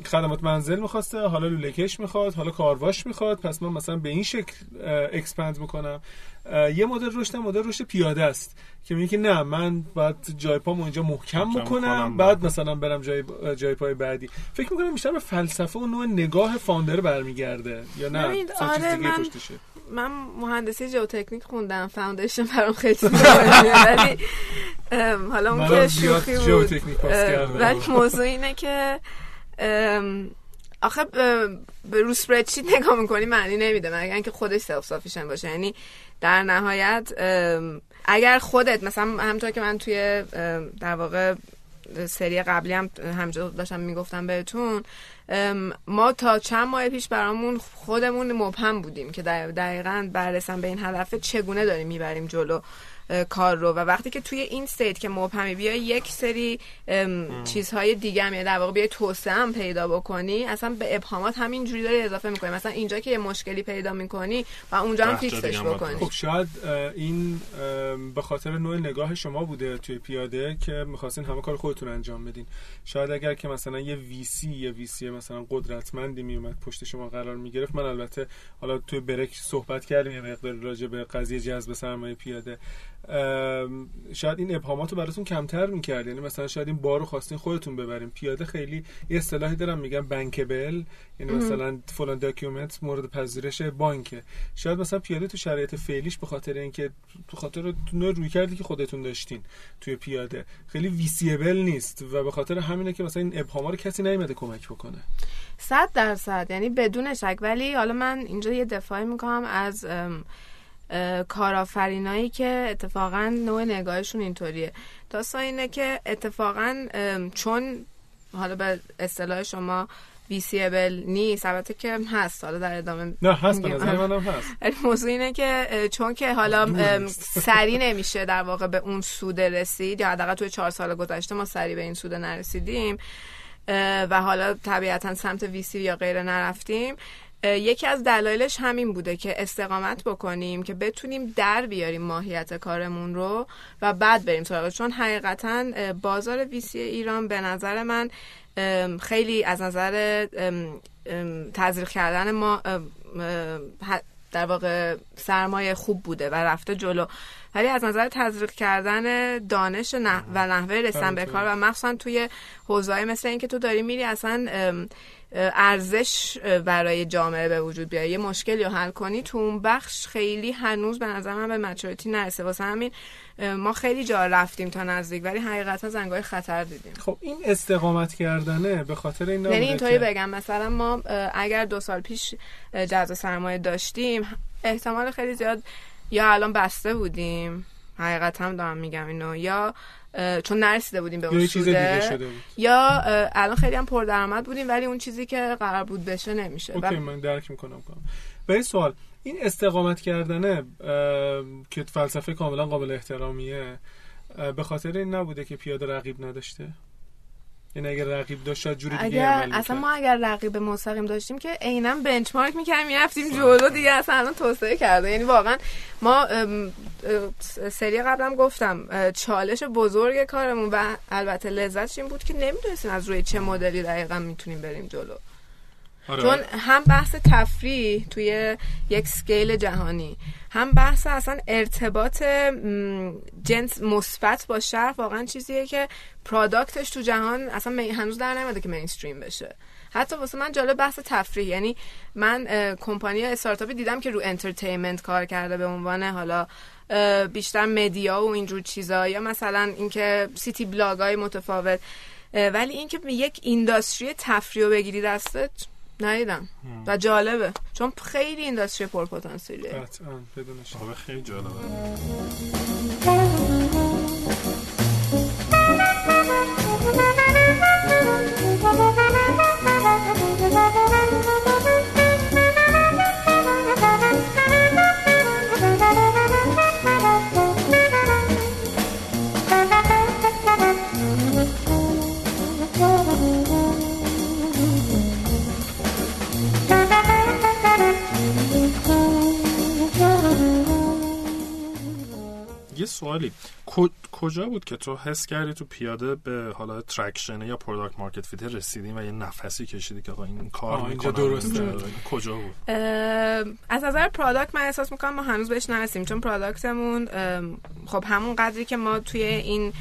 Speaker 3: خدمات منزل می‌خواسته حالا لولکش می‌خواد حالا کارواش می‌خواد. پس من مثلا به این شکل expand می‌کنم یه مدل رشد مدل رشد پیاده است که میگه که نه من باید جای پامو اینجا محکم بکنم بعد مثلا برم جای جای پای بعدی. فکر می‌کنم بیشتر به فلسفه و نوع نگاه founder برمیگرده یا نه؟
Speaker 4: آره من من مهندسی ژئوتکنیک خوندم فاوندیشن برام خیلی ولی حالا اون که شوخی بود ولی موضوع اینه که آخه به رو نگاه می‌کنی معنی نمیده مگر اینکه خودش سلف سافیشن باشه. یعنی در نهایت اگر خودت مثلا همونطور که من توی در واقع سری قبلی هم همجا داشتم می‌گفتم بهتون ما تا چند ماه پیش برامون خودمون مبهم بودیم که دقیقا بررسن به این هدف چگونه داریم می‌بریم جلو. کار رو. و وقتی که توی این استیت که مبهمی بیا یک سری چیزهای دیگه هم یعنی در واقع بیای توسعه هم پیدا بکنی. اصلا به ابهامات همین جوری داری اضافه می‌کنی. مثلا اینجا که یه مشکلی پیدا می‌کنی و اونجا هم فیکسش بکنی.
Speaker 3: خب شاید این به خاطر نوع نگاه شما بوده توی پیاده که می‌خواستین همه کار خودتون انجام بدین. شاید اگر که مثلا یه ویسی یه ویسی مثلا قدرتمندی میومد پشت شما قرار می‌گرفت من البته حالا توی break صحبت کردیم یه مقدار راجع به قضیه جذب سرمایه پیاده. شاید این ابهامات رو براتون کمتر می‌کرد. یعنی مثلا شاید این بار رو خواستین خودتون ببرین. پیاده خیلی یه اصطلاحی دارم میگن bankable. یعنی مثلا فلان document مورد پذیرش بانکه. شاید مثلا پیاده تو شرایط فعلیش به خاطر اینکه تو خاطر نوع رویکردی که خودتون داشتین توی پیاده خیلی ویسیبل نیست و به خاطر همینه که مثلا این ابهاما رو کسی نیومده کمک بکنه.
Speaker 4: صد درصد. یعنی بدون شک. ولی حالا من اینجا یه دفاعی می‌کنم از کارآفرینایی که اتفاقا نوع نگاهشون اینطوریه. داستان اینه که اتفاقا چون حالا به اصطلاح شما ویسیبل نیست البته که هست حالا در ادامه
Speaker 3: نه هست به نظر منم هست.
Speaker 4: موضوع اینه که چون که حالا سری نمیشه در واقع به اون سود رسید یا حداقل توی چهار سال گذشته ما سری به این سود نرسیدیم و حالا طبیعتا سمت ویسی یا غیره نرفتیم. یکی از دلایلش همین بوده که استقامت بکنیم که بتونیم در بیاریم ماهیت کارمون رو و بعد بریم سراغ چون حقیقتا بازار ویسی ایران به نظر من خیلی از نظر تزریق کردن ما در واقع سرمایه خوب بوده و رفته جلو. ولی از نظر تزریق کردن دانش و نحوه رسیدن به کار و مخصوصا توی حوزه‌ای مثل این که تو داری میری اصلا ارزش برای جامعه به وجود بیاره. یه مشکلی رو حل کنی تو اون بخش خیلی هنوز به نظر من به مچوریتی نرسه. واسه همین ما خیلی جا رفتیم تا نزدیک ولی حقیقتا زنگای خطر دیدیم.
Speaker 3: خب این استقامت کردنه به خاطر این
Speaker 4: یعنی اینطوری بگم مثلا ما اگر دو سال پیش جذب سرمایه داشتیم احتمال خیلی زیاد یا الان بسته بودیم حقیقت هم دارم میگم اینو یا چون نرسیده بودیم به اون سوده یا الان خیلی هم پردرآمد بودیم ولی اون چیزی که قرار بود بشه نمیشه.
Speaker 3: اوکی من درک می‌کنم کنم به این سوال این استقامت کردنه که فلسفه کاملا قابل احترامیه به خاطر این نبوده که پیاده رقیب نداشته؟ یعنی اگر رقیب داشت شاید جوری دیگه
Speaker 4: اگر اصلا ما اگر رقیب مستقیم داشتیم که عینا بنچمارک می‌کردیم می‌رفتیم جلو دیگه اصلا الان توسعه کرده. یعنی واقعا ما سری قبلم گفتم چالش بزرگ کارمون و البته لذتش این بود که نمی‌دونستیم از روی چه مدلی دقیقا می‌تونیم بریم جلو. آره. چون هم بحث تفریح توی یک سکیل جهانی هم بحث اصلا ارتباط جنس مثبت با شهر واقعا چیزیه که پرادکتش تو جهان اصلا هنوز در نمیده که مینستریم بشه حتی واسه من جالب بحث تفریح یعنی من کمپانی استارتاپی دیدم که رو انترتینمنت کار کرده به عنوان حالا بیشتر مدیا و اینجور چیزا یا مثلا اینکه سیتی بلاگ های متفاوت ولی اینکه یک اینداستری تفریح بگیری دستت ندیدم. و جالبه. چون خیلی این دستش پر پتانسیلیه.
Speaker 3: قطعا بدون شبه
Speaker 1: خیلی جالبه.
Speaker 2: یه سوالی کجا بود که تو حس کردی تو پیاده به حالا traction یا product market fit رسیدیم و یه نفسی کشیدی که این کار
Speaker 3: اینجا درسته.
Speaker 2: کجا بود؟
Speaker 4: از نظر product من احساس می‌کنم ما هنوز بهش نرسیم چون product مون خب همون قدری که ما توی این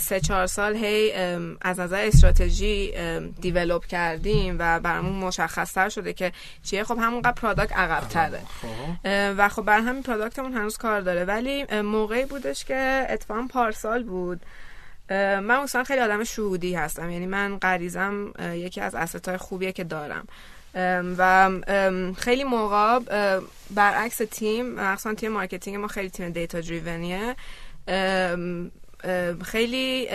Speaker 4: سه چهار سال هی از نظر استراتژی develop کردیم و برامون مشخصتر شده که چیه. خب همونقدر product عقب تره خب. و خب بر همین product مون هنوز کار داره. ولی موقعی بودش که اتفاقا پارسال بود. من اصلا خیلی آدم شهودی هستم. یعنی من غریزم یکی از asset های خوبیه که دارم. و خیلی موقع برعکس تیم مخصوصا تیم marketing ما خیلی تیم data-driven یه خیلی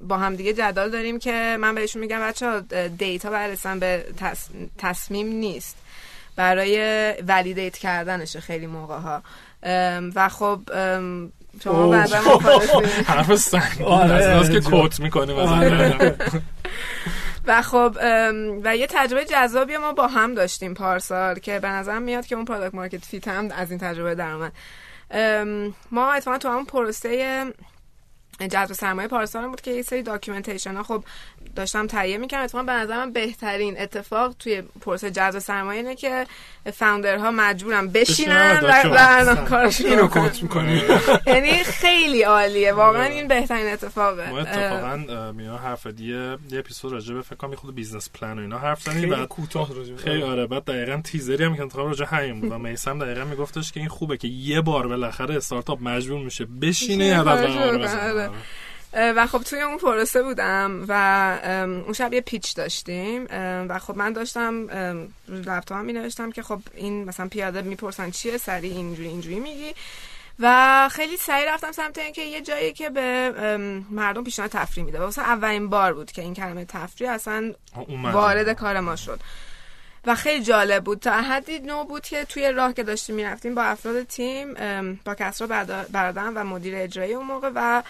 Speaker 4: با هم دیگه جدال داریم که من بهشون میگم بچه data برسن به تصمیم نیست. برای validate کردنشه خیلی موقع ها و خب شما بعدا
Speaker 2: حرف سنگ آره، که quote می‌کنه آره.
Speaker 4: و خب و یه تجربه جذابی ما با هم داشتیم پارسال که به نظرم میاد که اون product market fit هم از این تجربه در اومد. ما اتفاقا تو همون پروسه جذب سرمایه پارسال بود که یه سری documentation ها خب داشتم تهیه می‌کردم. اتفاقا به نظرم بهترین اتفاق توی پروسه جذب سرمایه اینه که founder ها مجبورن بشینن و برنامه کارشون
Speaker 3: اینو quote می‌کنی.
Speaker 4: یعنی خیلی عالیه. واقعا این بهترین اتفاقه.
Speaker 2: ما اتفاقا میان حرف دیگه یه اپیزود راجع به فکر کنم خود business plan و اینا حرف زدیم
Speaker 3: بعد کوتاه راجع
Speaker 2: خیلی آره. بعد دقیقاً تیزری هم که انتخاب راجع همین بود. و میسم دقیقاً میگفتش که این خوبه که یه بار بالاخره استارتاپ مجبور میشه بشینه عدد
Speaker 4: و خب توی اون پروسه بودم و اون شب یه پیچ داشتیم و خب من داشتم لپتاپ هم می نوشتم که خب این مثلا پیاده می‌پرسن چیه سری اینجوری اینجوری میگی. و خیلی سریع رفتم سمت اینکه یه جایی که به مردم پیشنهاد تفریح میده واسه اولین بار بود که این کلمه تفریح اصلا وارد کار ما شد. و خیلی جالب بود. تا حدی نو بود که توی راه که داشتیم می‌رفتیم با افراد تیم با کسرا برادرم و مدیر اجرایی اون موقع و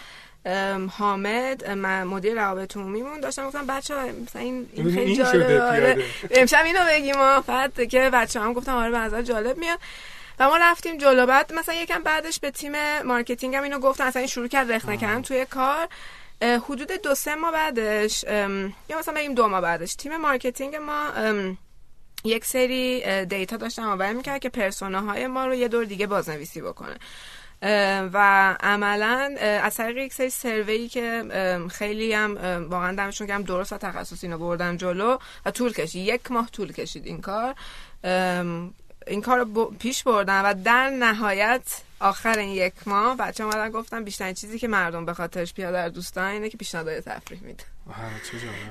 Speaker 4: حامد من مدیر روابط عمومیمون داشتم گفتم بچه مثلا این, این خیلی جالبه. آره. امشب اینو بگیم بعد که بچه هم گفتم آره به نظر جالب میاد. و ما رفتیم جلو. بعد مثلا یکم بعدش به تیم marketing هم اینو گفتن. اصلا این شروع کرد رخنه کردن توی کار. حدود دو سه ماه بعدش یا مثلا بگیم دو ماه بعدش تیم marketing ما یک سری دیتا داشتن آوری می‌کرد که پرسوناهای ما رو یه دور دیگه بازنویسی بکنه. و عملا از طریق یک سری سروی که خیلی هم واقعا دمشون هم درست و تخصصی اینو بردن جلو و طول کشید. یک ماه طول کشید این کار. این کار رو پیش بردن و در نهایت آخر این یک ماه بچه اومدن گفتم بیشترین چیزی که مردم به خاطرش پیاده دوست دارن اینه که پیشنهاد تفریح میده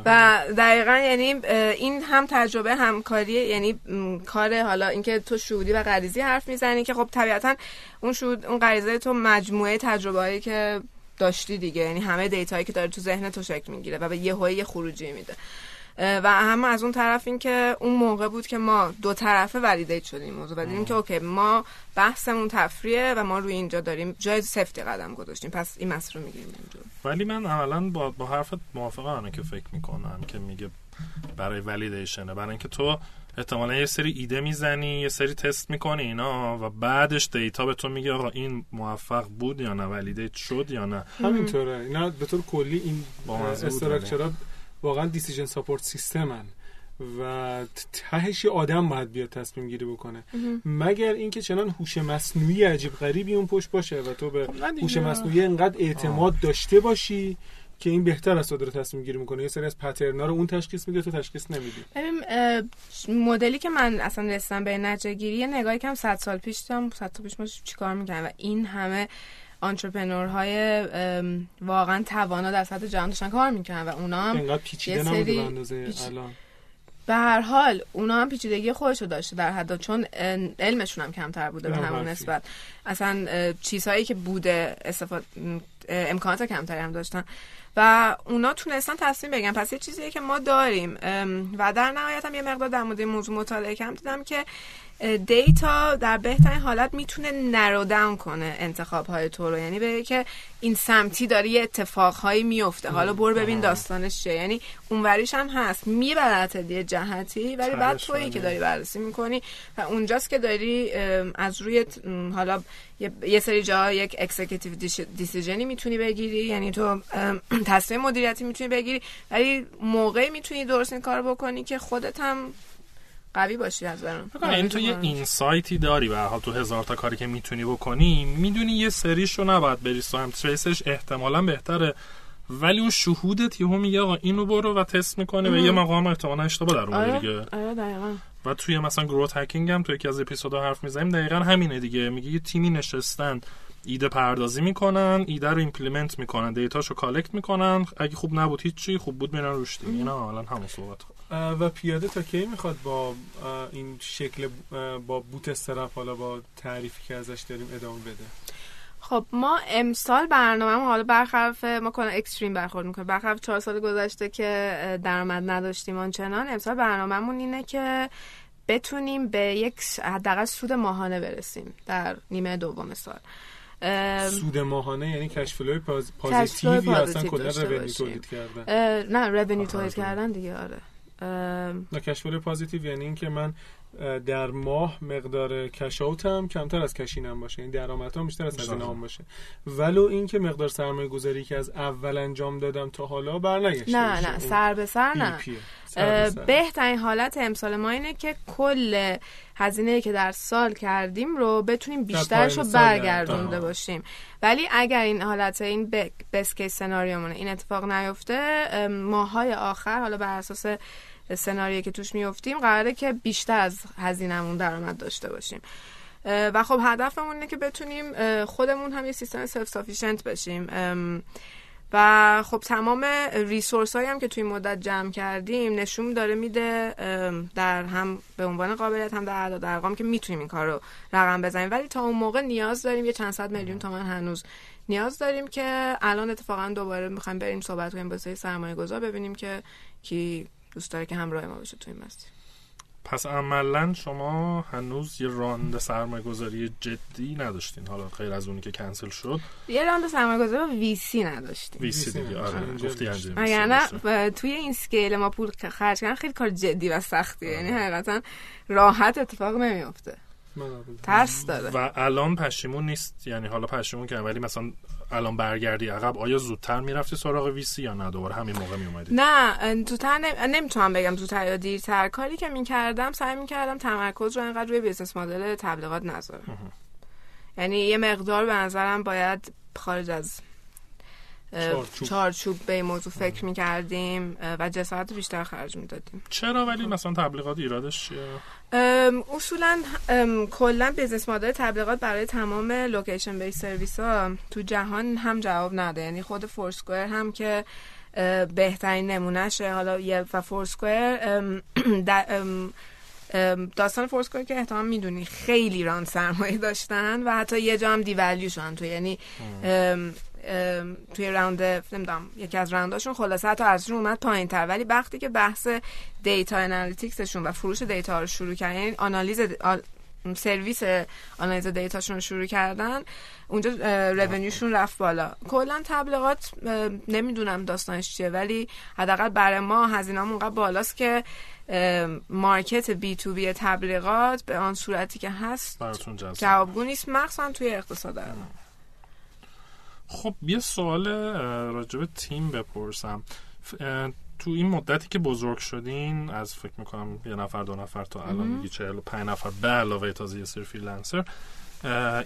Speaker 4: و دقیقا یعنی این هم تجربه همکاری یعنی کار حالا اینکه تو شهودی و غریزی حرف می‌زنی که خب طبیعتا اون شهود اون غریزه تو مجموعه تجربه که داشتی دیگه یعنی همه data یی که داره تو ذهن تو شکل می‌گیره و به یه خروجی میده. و هم از اون طرف این که اون موقع بود که ما دو طرفه validate شدیم موضوع. و دیدیم که okay ما بحثمون تفریحه و ما روی اینجا داریم جای سفتی قدم گذاشتیم. پس این مسئله رو می‌گیریم اینجا.
Speaker 2: ولی من اولا با, با حرفت موافقم که فکر می‌کنم که میگه برای ولیدیشنه برای اینکه تو احتمالا یه سری ایده می‌زنی یه سری تست می‌کنی اینا و بعدش data به تو میگه آقا این موفق بود یا نه validate شد یا نه.
Speaker 3: همینطوره. اینا به طور کلی این با structureات واقعا decision support systemـن و تهش آدم باید بیاد تصمیم گیری بکنه. مگر اینکه چنان هوش مصنوعی عجیب غریبی اون پشت باشه و تو به خب هوش مصنوعی انقدر اعتماد داشته باشی که این بهتر از تو داره تصمیم گیری می‌کنه. یه سری از پترنا رو اون تشخیص میده تو تشخیص نمیدی.
Speaker 4: ببین مدلی که من اصلا رسیدم به نتیجه گیری یه نگاهی کم 100 سال پیش داشتم 100 سال پیش ما چیکار می‌کنیم و این همه های واقعا توانا در سطح جهان داشتن کار می‌کنن و اونا هم
Speaker 3: پیچیده اندازه الان.
Speaker 4: به هر حال اونا هم پیچیدگی خودشو داشته در حد چون علمشون هم کمتر بوده به همون نسبت. اصلا چیزهایی که بوده استفاده امکانات کمتری هم داشتن. و اونا تونستن تصمیم بگن پس یه چیزیه که ما داریم. و در نهایت هم یه مقدار در مورد موضوع مطالعه کم دیدم که دیتا در بهترین حالت می‌تونه نرو داون کنه انتخاب های تو رو. یعنی بگه که این سمتی داره یه اتفاقهایی میفته. حالا برو ببین داستانش چیه. یعنی اونوریش هم هست. میبرت یه جهتی ولی بعد تویی که داری بررسی می‌کنی و اونجاست که داری از روی حالا یه سری جا یک اکسکیتیو دیسیژنی می‌تونی بگیری. یعنی تو تصمیم مدیریتی می‌تونی بگیری ولی موقعی می‌تونی درست این کار بکنی که خودت هم قوی باشی از برام.
Speaker 5: این تو یه اینسایتی داری و حال تو هزار تا کاری که می‌تونی بکنی. می‌دونی یه سریش رو نباید بری سایم تریسش احتمالا بهتره ولی اون شهودت یهو میگه آقا اینو برو و تست می‌کنه و یه مقام احتمالا اشتباه در اون
Speaker 4: آره،
Speaker 5: دیگه.
Speaker 4: آره دقیقا.
Speaker 5: و توی مثلا growth hacking هم تو یکی از اپیزودها حرف می‌زنیم دقیقا همینه دیگه. میگه یه تیمی نشستن ایده پردازی می‌کنن ایده رو implement می‌کنن dataشو collect می‌کنن. اگه خوب نبود هیچی خوب بود میرن روش دیگه. اینا الان همون صحبت
Speaker 3: و پیاده تا کی می‌خواد با این شکل با bootstrap حالا با تعریفی که ازش داریم ادامه بده؟
Speaker 4: خب ما امسال برنامه حالا برخلاف ما کنه extreme برخورد می‌کنه برخلاف چهار سال گذشته که درآمد نداشتیم آنچنان امسال برنامهمون اینه که بتونیم به یک حداقل سود ماهانه برسیم در نیمه دوم سال.
Speaker 3: سود ماهانه یعنی کشفلوی پازیتیو یا اصلا کلا رونیو تولید کردن.
Speaker 4: نه رونیو تولید کردن دیگه آره.
Speaker 3: نه کشفلوی پازیتیو یعنی اینکه من در ماه مقدار کشاوتم کمتر از کشینم باشه. این درآمدام بیشتر از هزینه هم باشه. ولو اینکه مقدار سرمایه گذاری که از اول انجام دادم تا حالا برنگشته
Speaker 4: نه نه سر به سر نه. بهترین حالت امسال ما اینه که کل هزینه که در سال کردیم رو بتونیم بیشترش رو برگردونده باشیم. ولی اگر این حالت این best case سناریومونه این اتفاق نیفته ماهای آخر حالا بر اساس سناریویی که توش میفتیم قراره که بیشتر از هزینهمون درآمد داشته باشیم. و خب هدفمون اینه که بتونیم خودمون هم یه سیستم self-sufficient بشیم و خب تمام ریسورس هایی هم که توی مدت جمع کردیم نشون داره میده در هم به عنوان قابلیت هم در اعداد ارقام که می‌تونیم این کار رو رقم بزنیم. ولی تا اون موقع نیاز داریم یه چند صد میلیون تومن هنوز نیاز داریم که الان اتفاقا دوباره می‌خوایم بریم صحبت کنیم با سرمایه گذار ببینیم که کی دوست داره که همراه ما بشه توی این مسیر.
Speaker 5: پس عملا شما هنوز یه راند سرمایه گذاری جدی نداشتین. حالا غیر از اونی که کنسل شد.
Speaker 4: یه round سرمایه گذاری وی سی نداشتیم.
Speaker 5: وی سی دیگه. آره گفتی
Speaker 4: اگر نه توی این scale ما پول خرج کردن خیلی کار جدی و سختیه یعنی حقیقتا راحت اتفاق نمیفته ترس داره.
Speaker 5: و الان پشیمون نیست. یعنی حالا پشیمون که ولی مثلا الان برگردی عقب آیا زودتر می‌رفتی سراغ VC یا نه؟ دوباره همین موقع اومدی
Speaker 4: نه زودتر نمی‌تونم بگم زودتر یا دیرتر. کاری که می‌کردم سعی می‌کردم تمرکز رو اینقدر روی business model تبلیغات نذارم. یعنی یه مقدار به نظرم باید خارج از چارچوب, چارچوب به این موضوع فکر می‌کردیم و جسارت بیشتر خرج می‌دادیم.
Speaker 5: چرا؟ ولی مثلا تبلیغات ایرادش
Speaker 4: اصولا کلا business model تبلیغات برای تمام location based service ها تو جهان هم جواب نده. یعنی خود فورسکوئر هم که بهترین نمونهشه. حالا یه و فورسکوئر داستان فورسکوئر که احتمال می‌دونی خیلی round سرمایه داشتن و حتی یه جا هم devalue شدن تو. یعنی توی round نمی‌دونم یکی از roundاشون خلاصه حتی از اومد پایین تر. ولی وقتی که بحث data analyticsشون و فروش data رو شروع کردن یعنی آنالیز سرویس آنالیز dataشون رو شروع کردن اونجا revenueشون رفت بالا. کلا تبلیغات نمی‌دونم داستانش چیه ولی حداقل برای ما هزینه‌مون اونقدر بالاست که market B2B تبلیغات به آن صورتی که هست جوابگو نیست. مخصوصا توی اقتصاد.
Speaker 5: خب یه سوال راجب تیم بپرسم. تو این مدتی که بزرگ شدین از فکر می‌کنم یه نفر دو نفر تا الان میگی چهل و پنج نفر به علاوه تازه یه سری freelancer.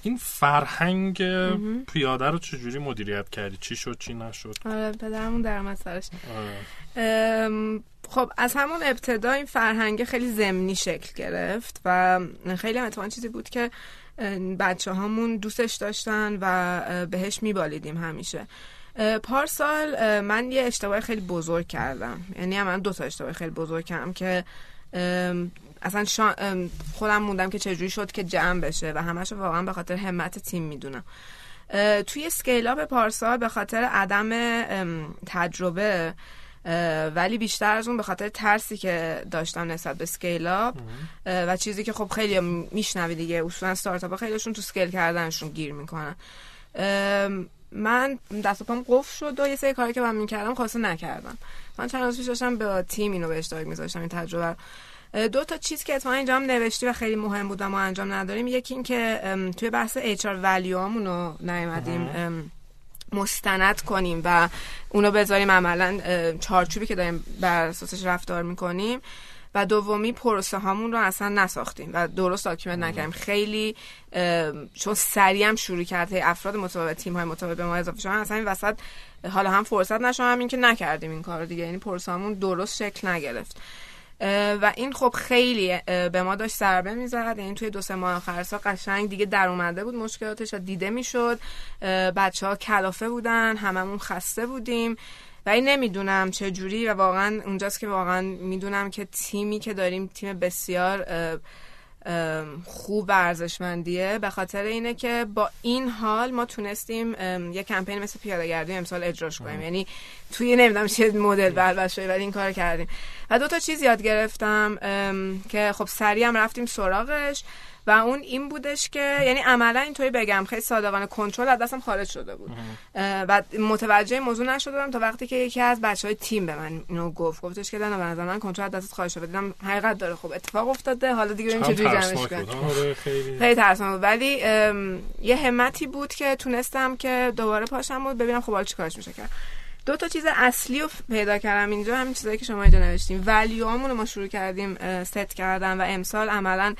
Speaker 5: این فرهنگ پیاده رو چجوری مدیریت کردی؟ چی شد چی نشد؟
Speaker 4: آره پدرمون درآمد سرش. خب از همون ابتدا این فرهنگ خیلی زمینی شکل گرفت و خیلی هم چیزی بود که بچه هامون دوستش داشتن و بهش میبالیدیم همیشه. پارسال من یه اشتباه خیلی بزرگ کردم. یعنی من دو تا اشتباه خیلی بزرگ کردم که اصلا خودم موندم که چجوری شد که جمع بشه و همش واقعا به خاطر همت تیم می‌دونم. توی scale up پارسال به خاطر عدم تجربه ولی بیشتر از اون به خاطر ترسی که داشتم نسبت به scale up. و چیزی که خب خیلی میشنوی دیگه اصولا استارتاپ خیلیشون تو scale کردنشون گیر می‌کنن. من دست و پام قفل شد و یه سری کاری که من می‌کردم خواسته نکردم. من چند روز پیش داشتم به تیم اینو به اشتراک میذاشتم این تجربه دو تا چیز که اتفاقا اینجا هم نوشتی و خیلی مهم بود و ما انجام نداریم. یکی این که توی بحث HR valueامون رو نیومدیم. مستند کنیم و اونو بذاریم عملا چارچوبی که داریم بر اساسش رفتار می‌کنیم و دومی پروسه هامون رو اصلا نساختیم و درست document نکردیم. خیلی چون سریع هم شروع کرده افراد متفاوت تیم های متفاوت به ما اضافه شدن. اصلا این وسط حالا هم فرصت نشد هم این که نکردیم این کار دیگه. یعنی پروسه هامون درست شکل نگرفت. و این خب خیلی به ما داشت ضربه می‌زد. یعنی توی دو سه ماه آخر سال قشنگ دیگه در اومده بود مشکلاتش دیده می‌شد. بچه ها کلافه بودن هممون خسته بودیم. و این نمی‌دونم چه جوری و واقعا اونجاست که واقعا می‌دونم که تیمی که داریم تیم بسیار خوب ارزشمندیه. به خاطر اینه که با این حال ما تونستیم یه کمپین مثل پیاده گردی امسال اجراش کنیم. یعنی توی نمی‌دونم چه مدل بر ولی این کار کردیم. و دو تا چیز یاد گرفتم که خب سریع هم رفتیم سراغش. و اون این بودش که یعنی عملا اینطوری بگم خیلی صادقانه کنترل از دستم خارج شده بود. و متوجه موضوع نشده تا وقتی که یکی از بچه های تیم به من اینو گفت. گفتش که نه به من کنترل از دستت خارج شده. دیدم حقیقت داره. خب اتفاق افتاده. حالا دیگه این چجوری جمعش کنیم
Speaker 3: آره، خیلی.
Speaker 4: خیلی ترسناک ولی یه همتی بود که تونستم که دوباره پاشم بود ببینم خب حالا چیکارش میشه کرد. دو تا چیز اصلی رو پیدا کردم اینجا. همین چیزایی که شما اینجا نوشتیم valueامون رو ما شروع کردیم ست کردن و امسال عملا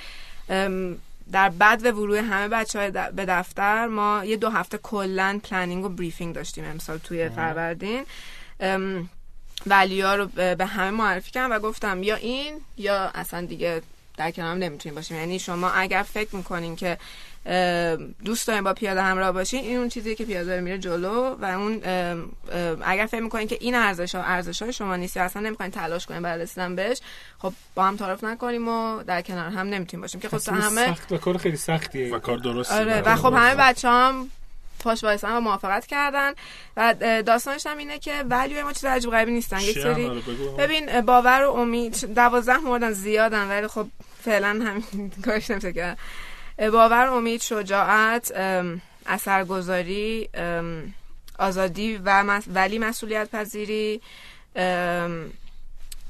Speaker 4: در بعد و ورود همه بچه های به دفتر ما یه دو هفته کلا planning و briefing داشتیم امسال توی فروردین. ها رو به همه معرفی کردم و گفتم یا این یا اصلا دیگه در کنارم نمی‌تونیم باشیم. یعنی شما اگر فکر می‌کنین که دوست دارین با پیاده همراه باشین. این اون چیزی که پیاده میره جلو و اون اگر فکر می‌کنین که این ارزش ها ارزش های شما نیست یا اصلا نمی‌خواین تلاش کنین برای رسیدن بهش خب با هم تعارف نکنیم و در کنار هم نمی‌تونیم باشیم. که خب همه
Speaker 3: سخت و کار خیلی سختیه.
Speaker 2: و کار درست
Speaker 4: آره و خب همه بچه هم پاش وایسن و موافقت کردن. و داستانش هم اینه که ولی ما چیز عجیب غریبی نیستن. یک سری ببین باور و امید. دوازده موردن زیادن ولی خب فعلا همین کارش نمیشه باور امید شجاعت اثرگذاری آزادی و ولی مسئولیت پذیری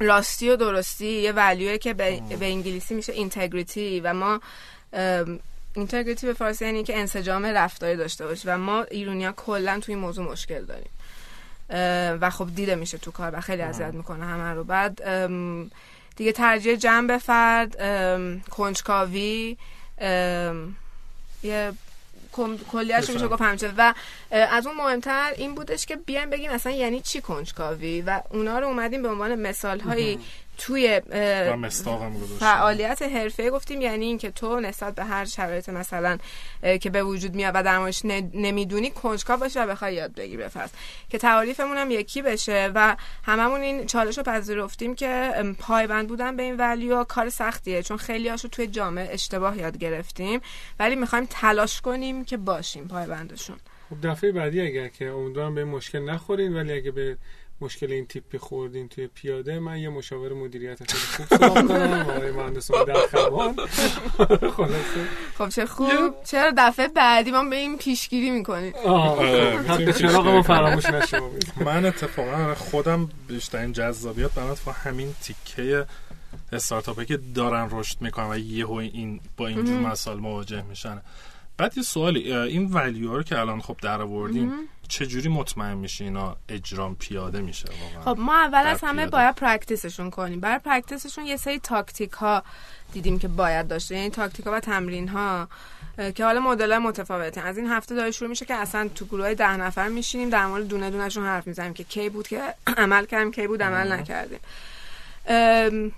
Speaker 4: راستی و درستی یه ولیوه که به, به انگلیسی میشه اینتگریتی و ما اینتگریتی به فارسی یعنی که انسجام رفتاری داشته باشه و ما ایرونیا کلا توی این موضوع مشکل داریم. و خب دیده میشه تو کار و خیلی اذیت می‌کنه همه رو. بعد دیگه ترجیح جنب فرد کنجکاوی یه کلیهش میشه گفت همچه و از اون مهمتر این بودش که بیایم بگیم اصلا یعنی چی کنجکاوی؟ و اونا رو اومدیم به عنوان مثال هایی توی فعالیت حرفه گفتیم یعنی اینکه تو نسبت به هر شرایط مثلا که به وجود میاد و در موردش نمی‌دونی کنجکاو باشه و بخوای یاد بگیری بفرست که تعاریفمون هم یکی بشه و هممون این چالش رو پذیرفتیم که پایبند بودن به این ولیو کار سختیه. چون خیلی هاشو توی جامعه اشتباه یاد گرفتیم ولی می‌خوایم تلاش کنیم که باشیم پایبندشون.
Speaker 3: خب دفعه بعدی اگر که امیدوارم به مشکل نخورین ولی اگه به مشکل این تیپی خوردین توی پیاده من یه مشاور مدیریت خیلی خوب کنم آقای مهندس
Speaker 4: خلاصه. خب چه خوب. چرا دفعه بعدی ما به این پیشگیری می‌کنیم؟
Speaker 3: آره، چرا ما فراموش نشه
Speaker 2: من اتفاقا خودم بیشترین جذابیت برات با همین تیکه استارتاپی که دارن رشد می‌کنن و یهو این با اینجور مسائل مواجه میشن. بعد یه سوالی این value رو که الان خب در آوردیم چجوری مطمئن میشه اینا اجرا هم پیاده میشه
Speaker 4: واقعا؟ خب ما اول از همه باید practiceشون کنیم. برای practiceشون یه سری تاکتیک ها دیدیم که باید داشته. یعنی تاکتیک ها و تمرین ها که حالا مدل متفاوته از این هفته داره شروع میشه که اصلا تو گروه ده نفر میشینیم در مورد دونه دونهشون حرف می‌زنیم که کی بود که عمل کردیم کی بود عمل نکردیم.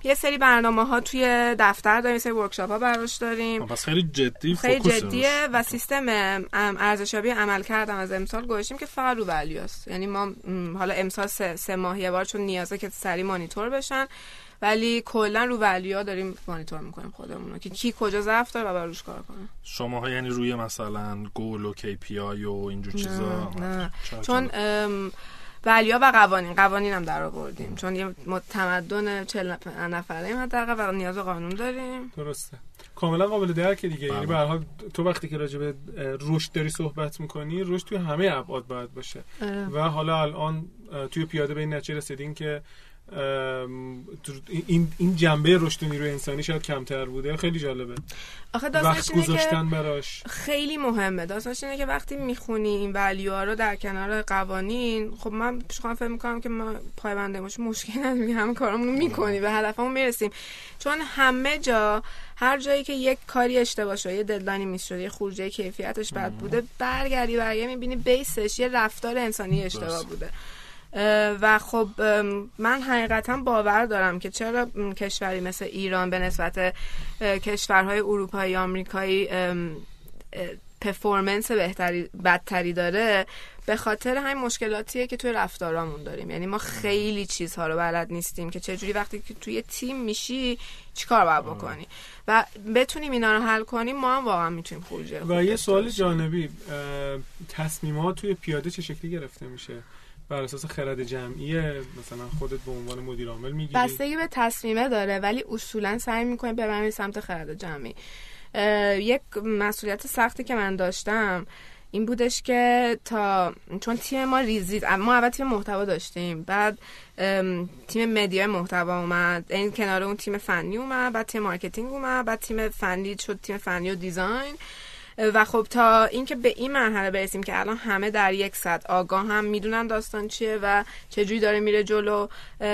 Speaker 4: یه سری برنامه ها توی دفتر داریم سری ورکشاپ ها براش داریم.
Speaker 2: پس خیلی جدی
Speaker 4: خیلی جدیه و سیستم ارزشیابی عمل کردم از امسال گذاشتیم که فقط رو ولیوست یعنی ما حالا امسال سه, سه ماه یه بار چون نیازه که سری مانیتور بشن ولی کلا رو ولیا داریم مانیتور می‌کنیم خودمون رو که کی کجا ضعف داره و باید روش کار کنه.
Speaker 2: شما یعنی روی مثلا گول و KPI و اینجور چیزا.
Speaker 4: نه.
Speaker 2: چه-
Speaker 4: چون ولیا و قوانین. قوانین هم در آوردیم. چون یه تمدن چل نفره ایم حداقل و نیاز به قانون داریم.
Speaker 3: درسته. کاملا قابل درک دیگه. یعنی
Speaker 2: بله.
Speaker 3: به هر حال تو وقتی که راجع به اه، رشد داری صحبت می‌کنی رشد توی همه ابعاد باید باشه.
Speaker 4: آره.
Speaker 3: و حالا الان اه، توی پیاده به این نتیجه رسیدین که تو- این این جنبه رشد نیروی انسانی شاید کمتر بوده. خیلی جالبه.
Speaker 4: آخه
Speaker 3: وقت گذاشتن براش.
Speaker 4: خیلی مهمه. داستانش اینه که وقتی می‌خونی این ولیوها رو در کنار قوانین خب من پیش خودم فکر می‌کنم که ما پایبنده باشیم مشکل نداریم همه کارامون رو می‌کنی به هدفمون می‌رسیم. چون همه جا هر جایی که یک کاری اشتباه شده یه ددلاینی میس شده یه خروجی کیفیتش بد بوده برگردی برگردی می‌بینی بیسش یه رفتار انسانی اشتباه. بوده. و خب من حقیقتا باور دارم که چرا کشوری مثل ایران به نسبت کشورهای اروپایی آمریکایی پرفورمنس بهتری بدتری داره به خاطر همین مشکلاتیه که توی رفتارامون داریم. یعنی ما خیلی چیزها رو بلد نیستیم که چجوری وقتی که توی تیم میشی چیکار باید بکنی؟ و بتونیم اینا رو حل کنیم ما هم واقعا می‌تونیم خروجی خوب
Speaker 3: و یه سوال. جانبی تصمیمات توی پیاده چه شکلی گرفته میشه؟ بر اساس خرد جمعیه مثلا خودت به عنوان مدیر عامل می‌گیری.
Speaker 4: بستگی به تصمیمه داره ولی اصولا سعی می‌کنیم ببریم سمت خرد جمعی. یک مسئولیت سختی که من داشتم این بودش که تا چون تیم ما ریزید ما اول تیم محتوا داشتیم بعد تیم media محتوا اومد این کنار اون تیم فنی اومد بعد تیم marketing اومد بعد تیم فنی شد تیم فنی و design. و خب تا اینکه به این مرحله برسیم که الان همه در یک سطح آگاه هم می‌دونن داستان چیه و چجوری داره میره جلو.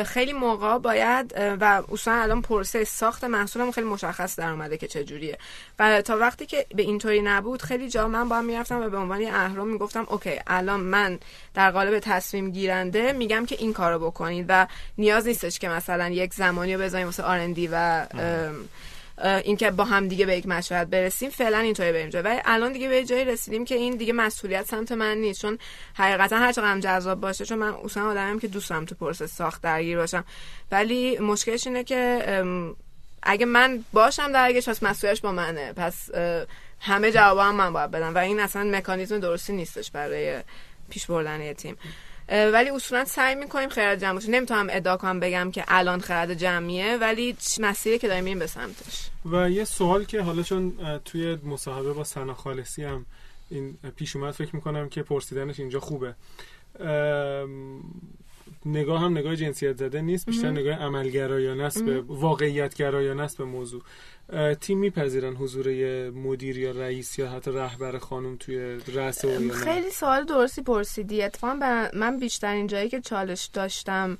Speaker 4: خیلی موقع باید و اصلا الان پروسه ساخت محصولمون خیلی مشخص در اومده که چجوریه و تا وقتی که به اینطوری نبود خیلی جا من با هم می‌رفتم و به عنوان اهرم می‌گفتم اوکی الان من در قالب تصمیم گیرنده میگم که این کارو بکنید. و نیاز نیستش که مثلا یک زمانی رو بذاریم واسه آرندی و اینکه با هم دیگه به یک مشورت برسیم فعلا اینطوری بریم جلو. ولی الان دیگه به جایی رسیدیم که این دیگه مسئولیت سمت من نیست. چون حقیقتا هر چقدر جذاب باشه چون من اصلا آدمیم که دوست دارم تو پروسه ساخت درگیر باشم. ولی مشکلش اینه که اگه من باشم درگیرش پس مسئولیتش با منه. پس همه جواب هم من باید بدم. و این اصلا مکانیزم درستی نیستش برای پیش بردن تیم. ولی اصولا سعی می‌کنیم خرد جمع باشه. نمی‌تونم ادعا کنم بگم که الان خرد جمعیه ولی مسیری که داریم به سمتش.
Speaker 3: و یه سوال که حالا چون توی مصاحبه با سنا خالصی هم این پیش اومد فکر می‌کنم که پرسیدنش اینجا خوبه. نگاه هم نگاه جنسیت زده نیست بیشتر نگاه عملگرایانه است به واقعیت گرایانه است به موضوع. تیم میپذیرن حضور مدیر یا رئیس یا حتی رهبر خانم توی رأس و؟
Speaker 4: خیلی سوال درستی پرسیدی. اتفاقا من بیشترین جایی که چالش داشتم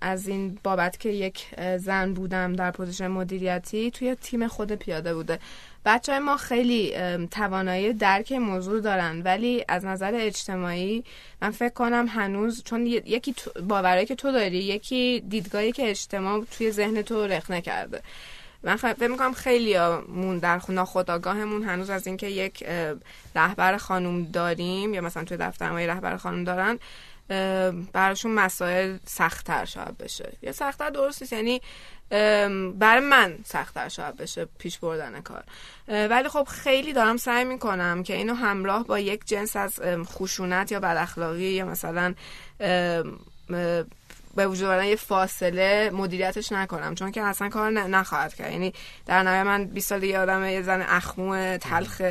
Speaker 4: از این بابت که یک زن بودم در position مدیریتی توی تیم خود پیاده بوده. بچه های ما خیلی توانایی درک موضوع دارن ولی از نظر اجتماعی من فکر کنم هنوز چون یکی باورایی که تو داری یکی دیدگاهی که اجتماع توی ذهن تو رخنه کرده من فکر می‌کنم خیلی مون در ناخودآگاهمون هنوز از اینکه یک رهبر خانوم داریم یا مثلا توی دفتر ما یه رهبر خانوم دارن براشون مسائل سختتر شاید بشه. یا سختتر درست نیست یعنی برای من سختتر شاید بشه پیش بردن کار. ولی خب خیلی دارم سعی می‌کنم که اینو همراه با یک جنس از خشونت یا بد اخلاقی یا مثلا به وجود آوردن یه فاصله مدیریتش نکنم. چون که اصلا کار نخواهد کرد. یعنی در نهایت من 20 سال دیگه آدم یه زن اخمو تلخ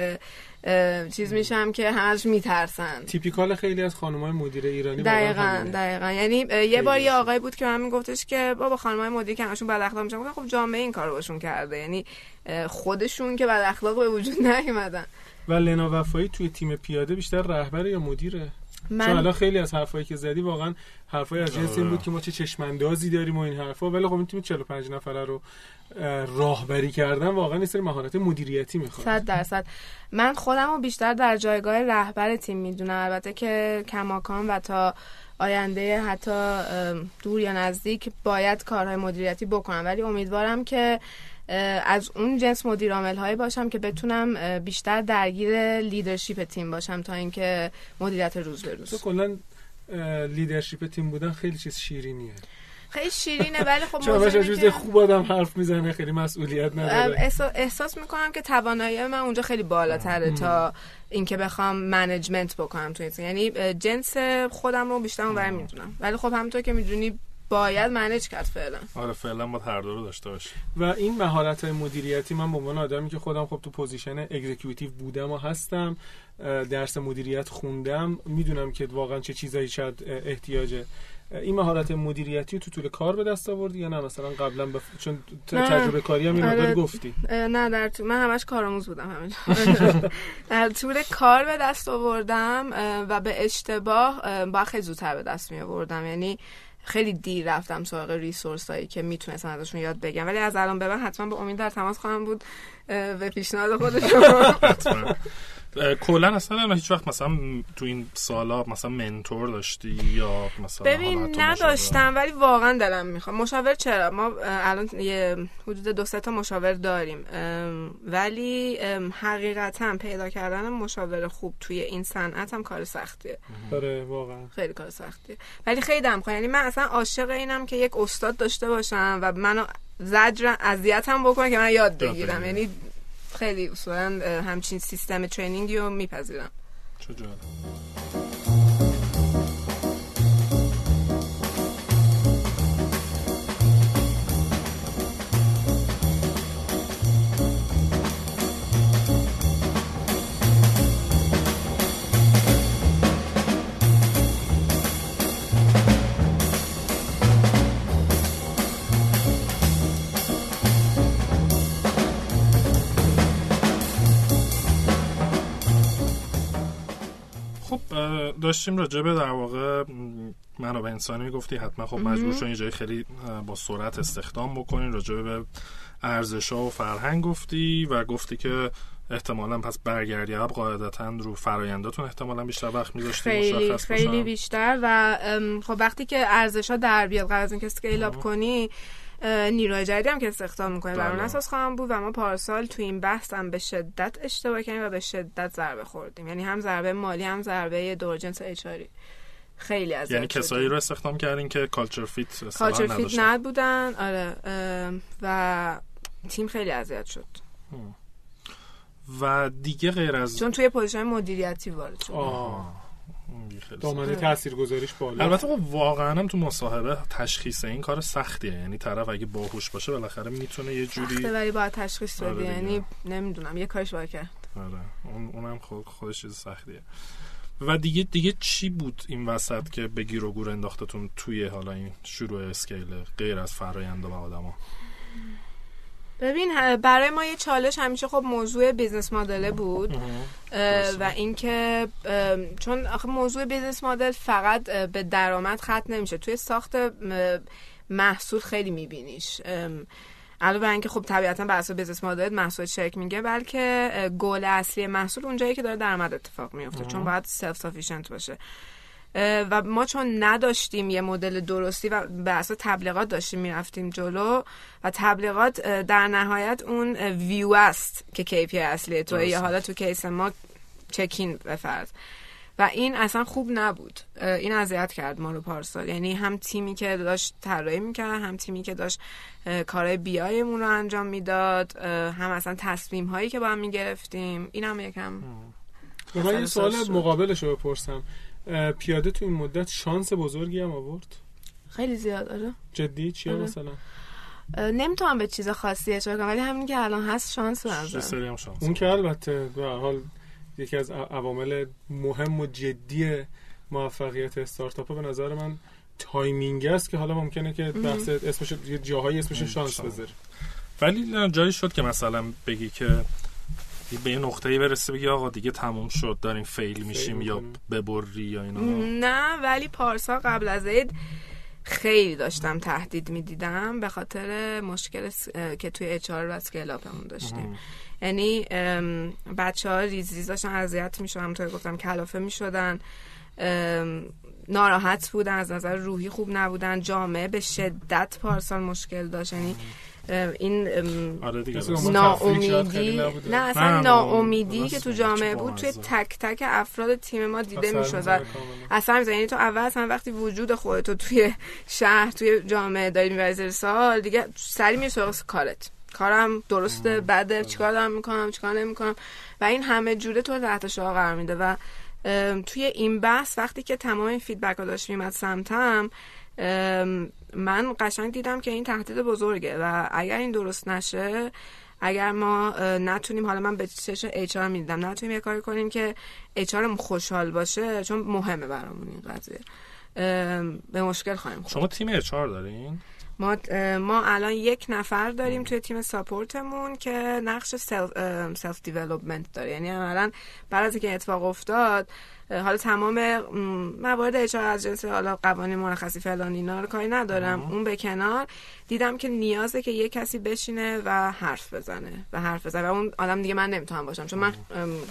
Speaker 4: چیز میشم که همش میترسن.
Speaker 3: تیپیکال خیلی از خانم‌های مدیر ایرانی
Speaker 4: دقیقا. دقیقا. یعنی یه بار یه. آقای بود که من میگفتش که بابا خانمای مدیر که همشون بد اخلاق میشن خب جامعه این کارو باشون کرده. یعنی خودشون که بد اخلاق به وجود نیومدن.
Speaker 3: و لنا وفایی توی تیم پیاده بیشتر رهبر یا مدیره؟ چون
Speaker 4: من
Speaker 3: الان خیلی از حرفایی که زدی واقعا حرفای از جنس این بود که ما چه چشماندازی داریم و این حرفا. ولی خب این تیم 45 نفره رو اه، راهبری کردن واقعا این سری مهارت مدیریتی می‌خواد.
Speaker 4: صد درصد. من خودم رو بیشتر در جایگاه رهبر تیم می‌دونم. البته که کماکان و تا آینده حتی دور یا نزدیک باید کارهای مدیریتی بکنم. ولی امیدوارم که از اون جنس مدیر عامل هایی باشم که بتونم بیشتر درگیر leadership تیم باشم تا اینکه مدیریت روز به
Speaker 3: تو
Speaker 4: روز
Speaker 3: کلا اه، leadership تیم بودن خیلی چیز شیرینیه.
Speaker 4: خیلی شیرینه ولی خب
Speaker 3: چون جز
Speaker 4: که-
Speaker 3: خوب آدم حرف می‌زنه خیلی مسئولیت نداره.
Speaker 4: احسا- احساس می‌کنم که توانایی من اونجا خیلی بالاتره تا اینکه بخوام management بکنم تو. یعنی جنس خودم رو بیشتر اونور می‌دونم. ولی خب همونطور که می‌دونی باید manage کرد فعلا.
Speaker 5: آره فعلا با هر دو رو داشته باشی.
Speaker 3: و این مهارت های مدیریتی من به عنوان آدمی که خودم خب تو position executive بودم و هستم درس مدیریت خوندم. می‌دونم که واقعا چه چیزایی شاید احتیاجه این مهارت مدیریتی تو طول کار به دست آوردی یا نه؟ مثلا قبلا بف... چون. تجربه کاری هم یه
Speaker 4: آره.
Speaker 3: گفتی.
Speaker 4: نه در طول من همش کارآموز بودم همینجا. در طول کار به دست آوردم و به اشتباه اه، با خیلی زودتر به دست می آوردم یعنی خیلی دیر رفتم سراغ ریسورس هایی که می‌تونستم ازشون یاد بگم ولی از الان به بعد حتما با امید در تماس خواهم بود به پیشنهاد خودشون
Speaker 5: کلا اصلا هیچ وقت مثلا تو این سالا مثلا منتور داشتی یا مثلا
Speaker 4: ببین نداشتم ولی واقعا دلم می‌خواد. مشاور چرا؟ ما الان یه حدود دو سه تا مشاور داریم. ولی حقیقتا پیدا کردن مشاور خوب توی این صنعت هم کار سختیه.
Speaker 3: آره واقعا.
Speaker 4: خیلی کار سختیه. ولی خیلی دم. یعنی من اصلا عاشق اینم که یک استاد داشته باشم و منو زجر اذیت هم بکنه که من یاد بگیرم. یعنی خیلی اصولا همچین سیستم ترینینگی رو میپذیرم.
Speaker 5: چه خب داشتیم راجع به در واقع منابع انسانی می‌گفتی حتما خب مجبور شدین یه جایی خیلی با سرعت استخدام بکنین راجع به ارزش ها و فرهنگ گفتی و گفتی که احتمالا پس برگردی عقب قاعدتا رو فراینداتون احتمالا بیشتر وقت میذاشتی
Speaker 4: خیلی خیلی
Speaker 5: باشن.
Speaker 4: بیشتر و خب وقتی که ارزش ها در بیاد قرار از اینکه اسکیل اپ کنی نیروی جدیدی هم که استخدام می‌کنی بر اون
Speaker 5: بله.
Speaker 4: اساس خواهم بود و ما پارسال تو این بحث هم به شدت اشتباه کردیم و به شدت ضربه خوردیم. یعنی هم ضربه مالی هم ضربه دور جنس اچاری خیلی از
Speaker 5: یعنی کسایی رو استخدام کردین که culture
Speaker 4: fit culture
Speaker 5: fit.
Speaker 4: نبودن. آره و تیم خیلی اذیت شد.
Speaker 5: و دیگه غیر از
Speaker 4: چون توی position مدیریتی وارد شد
Speaker 3: آه
Speaker 5: اون دیگه خیلی
Speaker 3: دامنه. تاثیرگذاریش بالا.
Speaker 5: البته خب واقعا هم تو مصاحبه تشخیص این کار سختیه. یعنی طرف اگه باهوش باشه بالاخره می‌تونه یه جوری
Speaker 4: سخته ولی باید تشخیص
Speaker 5: آره
Speaker 4: بدی.
Speaker 5: دیگه.
Speaker 4: یعنی نمی‌دونم یه کارش باید کرد.
Speaker 5: آره. اون اونم خود خودش چیز سختیه. و دیگه دیگه چی بود این وسط که به گیر و گور انداختتون توی حالا این شروع scale غیر از فرآیند و آدما؟
Speaker 4: ببین برای ما یه چالش همیشه خب موضوع business model بود. و اینکه چون آخه موضوع business model فقط به درآمد ختم نمیشه. توی ساخت محصول خیلی میبینیش. علاوه بر اینکه خب طبیعتا بر اساس business model محصول شکل می‌گیره بلکه گل اصلی محصول اونجایی که داره درآمد اتفاق میفته چون باید self-sufficient باشه. و ما چون نداشتیم یه مدل درستی و به اساس تبلیغات داشتیم می‌رفتیم جلو و تبلیغات در نهایت اون ویو است که KPI اصلی تو یا. حالا تو case ما check-in به فرض. و این اصلا خوب نبود. این اذیت کرد ما رو پارسال. یعنی هم تیمی که داشت طراحی می‌کرد هم تیمی که داشت کارهای بیایمون رو انجام می‌داد. هم اصلا تصمیم هایی که با هم می‌گرفتیم. این هم یکم
Speaker 3: من یه سوال. مقابلش رو بپرسم. پیاده تو این مدت شانس بزرگی هم آورد.
Speaker 4: خیلی زیاد آره.
Speaker 3: جدی؟ چیه
Speaker 4: آره.
Speaker 3: مثلا؟
Speaker 4: نمی‌تونم به چیز خاصی اشاره کنم ولی همین که الان هست شانس
Speaker 5: سری هم شانس
Speaker 3: اون که البته به هر حال یکی از عوامل مهم و جدی موفقیت استارتاپ به نظر من timing است که حالا ممکنه که بحث اسمش یه جاهایی اسمش شانس. بذاری
Speaker 5: ولی نه، جایی شد که مثلا بگی که به یه نقطه‌ای برسه بگی آقا دیگه تموم شد داریم fail میشیم یا. ببری یا اینا.
Speaker 4: نه ولی پارسال قبل از عید خیلی داشتم تهدید می‌دیدم به خاطر مشکل س- که توی HR و scale up مون داشتیم یعنی بچه ها ریز ریز داشتن اذیت می‌شدن همونطور گفتم کلافه می‌شدن. ناراحت بودن از نظر روحی خوب نبودن. جامعه به شدت پارسال مشکل داشت. یعنی این
Speaker 2: آره دیگه
Speaker 4: ناامیدی. نه اصلا ناامیدی که تو. جامعه بود توی. تک تک افراد تیم ما دیده می‌شد و. اصلا می‌زنی یعنی تو اول اصلا وقتی وجود خودتو توی شهر توی جامعه داری می‌بری سال دیگه سری میری سراغ کارت کارم درسته بده چیکار دارم می‌کنم چیکار نمی‌کنم و این همه جوره تو رو تحت شعار قرار میده و توی این بحث وقتی که تمام این feedback ها داشت میمد سمتم من قشنگ دیدم که این تهدید بزرگه و اگر این درست نشه اگر ما نتونیم حالا من به چشم HR می‌دیدم نتونیم یه کاری کنیم که HR خوشحال باشه چون مهمه برامون این قضیه. به مشکل خواهیم خورد.
Speaker 2: شما تیم HR دارین؟
Speaker 4: ما ما الان یک نفر داریم توی تیم support مون که نقش self development داره. یعنی عملا بعد از اینکه این اتفاق افتاد حالا تمام موارد اچ از جنس حالا قوانین مرخصی فلان اینا رو کاری ندارم. اون به کنار دیدم که نیازه که یه کسی بشینه و حرف بزنه و حرف بزنه. و اون آدم دیگه من نمی‌تونم باشم چون من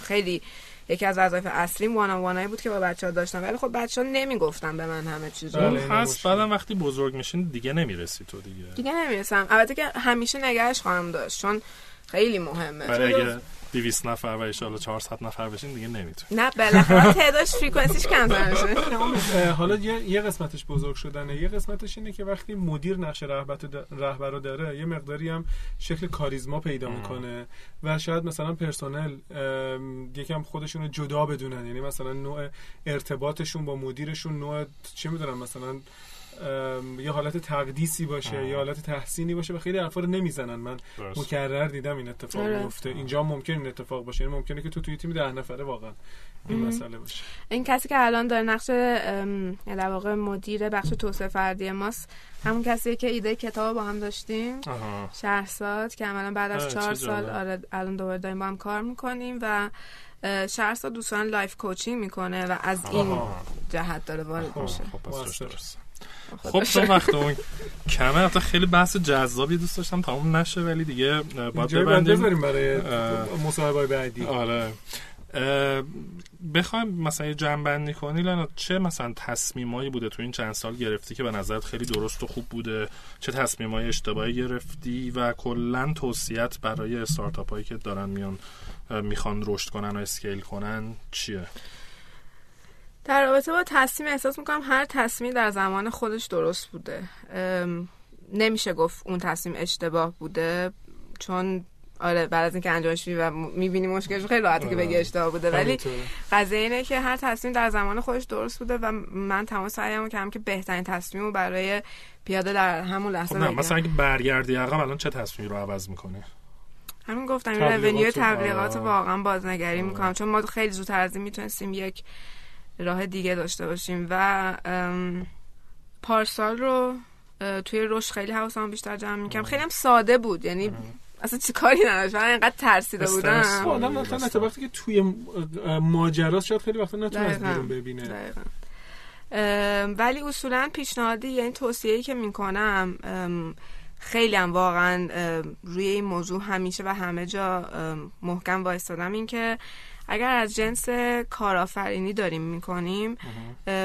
Speaker 4: خیلی یکی از وظایف اصلیم وان وانایی بود که با بچه ها داشتم. ولی خب بچه ها نمی‌گفتن به من همه چیز.
Speaker 3: بله،
Speaker 2: اون هست. بعدم وقتی بزرگ میشین دیگه نمی‌رسی تو دیگه.
Speaker 4: دیگه نمی‌رسم. البته که همیشه نگهش خواهم داشت چون خیلی مهمه.
Speaker 2: برای اگه 200 نفر و ایشالا 400 نفر بشین دیگه نمی‌تونی
Speaker 4: نه بالاخره تعدادش میشه.
Speaker 3: اه، حالا یه, یه قسمتش بزرگ شدنه. یه قسمتش اینه که وقتی مدیر نقش رهبر رهبر رو داره یه مقداری هم شکل کاریزما پیدا می‌کنه و شاید مثلا پرسنل یکم خودشون رو جدا بدونن. یعنی مثلا نوع ارتباطشون با مدیرشون نوع چه می‌دونم مثلا یه حالت تقدیسی باشه یه حالت تحسینی باشه و خیلی حرفا رو نمی‌زنن. من
Speaker 2: درست.
Speaker 3: مکرر دیدم این اتفاق
Speaker 4: آره.
Speaker 3: میفته. اینجا ممکن این اتفاق باشه. یعنی ممکنه که تو توی تیم ده نفره واقعا این مسئله باشه.
Speaker 4: این کسی که الان داره نقش یعنی در واقع مدیر بخش توسعه فردی ماست همون کسیه که ایده کتاب با هم داشتیم. شهرزاد که عملا بعد از
Speaker 2: چه
Speaker 4: چهار سال. آره الان دوباره داریم با هم کار می‌کنیم و شهرزاد دوستان life coaching می‌کنه و از این
Speaker 2: آها.
Speaker 4: جهت داره وارد
Speaker 2: خب
Speaker 4: میشه.
Speaker 2: خب چون وقت اون کمه. البته خیلی بحث جذابی دوست داشتم. تمام نشه ولی دیگه باید ببندیم.
Speaker 3: بذاریم برای. مصاحبه بعدی.
Speaker 2: آره. بخوایم مثلا جنبندی کنی. لنا چه مثلا تصمیمایی بوده تو این چند سال گرفتی که به نظرت خیلی درست و خوب بوده؟ چه تصمیمای اشتباهی گرفتی و کلا توصیت برای استارتاپ هایی که دارن میان می‌خوان رشد کنن و اسکیل کنن چیه؟
Speaker 4: در رابطه با تصمیم احساس می‌کنم هر تصمیم در زمان خودش درست بوده. نمیشه گفت اون تصمیم اشتباه بوده چون آره بعد از اینکه انجامش و می‌بینی مشکلش خیلی راحته که بگی اشتباه بوده. ولی. قضیه اینه که هر تصمیم در زمان خودش درست بوده و من تمام سعیمو کردم که بهترین تصمیم رو برای پیاده در همون
Speaker 2: خب
Speaker 4: لحظه
Speaker 2: نه
Speaker 4: بگیرم.
Speaker 2: مثلا اگه برگردی عقب الان چه تصمیمی رو عوض می‌کنی؟
Speaker 4: همین گفتم این رونیو
Speaker 3: رو-
Speaker 4: تبلیغات. واقعا بازنگری می‌کنم چون ما خیلی زودتر از این می‌تونستیم یک راه دیگه داشته باشیم و پارسال رو توی رشد خیلی حواسم بیشتر جمع می‌کنم خیلی هم ساده بود. یعنی اصلا چی کاری نداشت؟ من اینقدر ترسیده بودم.
Speaker 3: آدم مثلا اتفاقی که توی ماجراست شاید خیلی وقتا نتونه از. بیرون ببینه.
Speaker 4: دقیقاً. ولی اصولا پیشنهادی یعنی توصیه‌ای که می‌کنم خیلی هم واقعا روی این موضوع همیشه و همه جا محکم وایستادم این که اگر از جنس کارآفرینی داریم می‌کنیم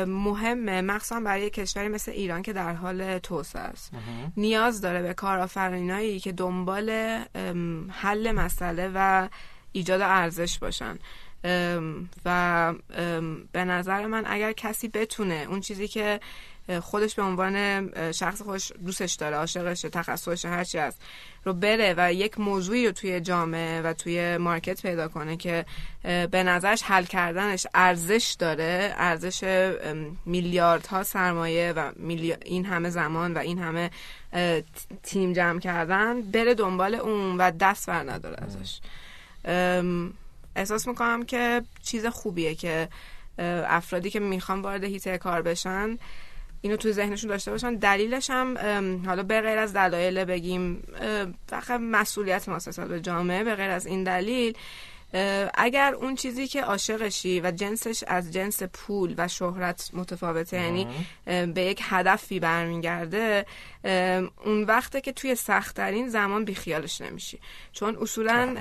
Speaker 4: مهمه. مخصوصا برای کشوری مثل ایران که در حال توسعه است. نیاز داره به کارآفرینایی که دنبال حل مسئله و ایجاد ارزش باشن. ام، و ام، به نظر من اگر کسی بتونه اون چیزی که خودش به عنوان شخص خودش دوستش داره عاشقشه تخصصش هرچی هست رو بره و یک موضوعی رو توی جامعه و توی مارکت پیدا کنه که به نظرش حل کردنش ارزش داره. ارزش میلیاردها سرمایه و این همه زمان و این همه تیم جمع کردن بره دنبال اون و دست بر نداره ازش. احساس می‌کنم که چیز خوبیه که افرادی که می‌خوان وارد هیته کار بشن اینو توی ذهنشون داشته باشن. دلیلش هم حالا به غیر از دلایل بگیم فقط مسئولیت ما به جامعه به غیر از این دلیل اگر اون چیزی که عاشقشی و جنسش از جنس پول و شهرت متفاوته یعنی به یک هدفی برمیگرده اون وقته که توی سختترین زمان بیخیالش نمیشی. چون اصولا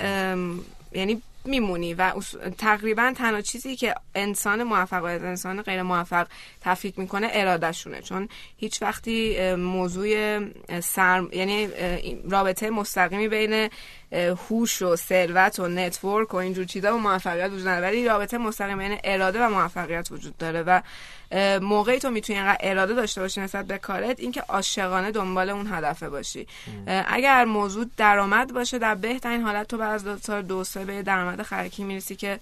Speaker 4: یعنی میمونی و تقریبا تنها چیزی که انسان موفق و انسان غیر موفق تفکیک می‌کنه ارادهشونه. چون هیچ وقتی موضوع سرم یعنی رابطه مستقیمی بین هوش و ثروت و network و اینجور چیزا و موفقیت وجود نداره ولی رابطه مستقیم بین اراده و موفقیت وجود داره و موقعی تو می‌تونی اینقدر اراده داشته باشی نسبت به کارت اینکه عاشقانه دنبال اون هدفه باشی. اگر موضوع درآمد باشه در بهترین حالت تو بعد از دو سال دو سه به درآمد خرکی می‌رسی که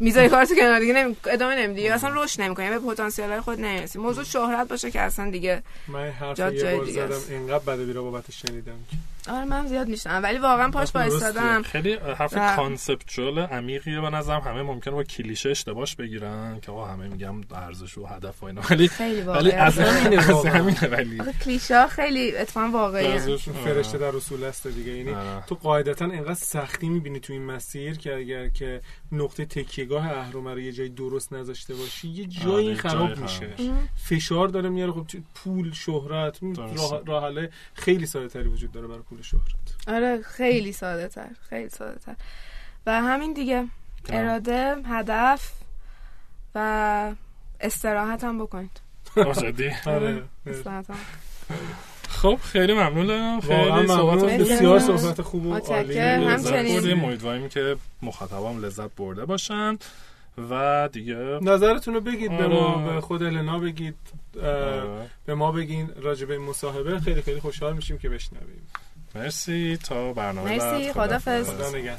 Speaker 4: می‌ذاری کارتو کنار دیگه نمی... ادامه نمیدی. اصلا رشد نمی‌کنی به پتانسیل های خود نمی‌رسی موضوع شهرت باشه که اصلا دیگه
Speaker 3: من حرف یه بار زدم اینقدر بده بیرا بابتش شنیدم
Speaker 4: آره من زیاد میشنم ولی واقعا پاش وایسادم
Speaker 5: خیلی حرف و... کانسپچوال عمیقیه به نظرم. همه ممکنه با کلیشه اشتباهش بگیرن که آقا همه میگم ارزش و هدف و اینا. ولی ولی اصلا اینه همینه ولی.
Speaker 4: کلیشه خیلی اتفاقا واقعیه.
Speaker 3: فرشته در اصول است دیگه. یعنی تو قاعدتا اینقدر سختی می‌بینی تو این مسیر که اگر که نقطه تکیهگاه اهرم رو یه جای درست نذاشته باشی یه جایی خراب میشه. فشار داره میاره خب پول شهرت راه خیلی ساده تری وجود داره برای پول شهرت.
Speaker 4: آره خیلی ساده تر خیلی ساده تر و همین دیگه. اراده هدف و استراحت هم بکنید.
Speaker 5: آره خب خیلی ممنونم. خیلی
Speaker 3: صحبت بسیار صحبت خوب و عالی.
Speaker 4: همچنین.
Speaker 5: امیدواریم که مخاطبام لذت برده باشن و دیگه
Speaker 3: نظرتون رو بگید به ما به خود النا بگید به ما بگین راجبه این مصاحبه. خیلی خیلی خوشحال میشیم که بشنویم.
Speaker 5: مرسی. تا برنامه
Speaker 4: مرسی. خدافظ
Speaker 3: خدا نگهدار.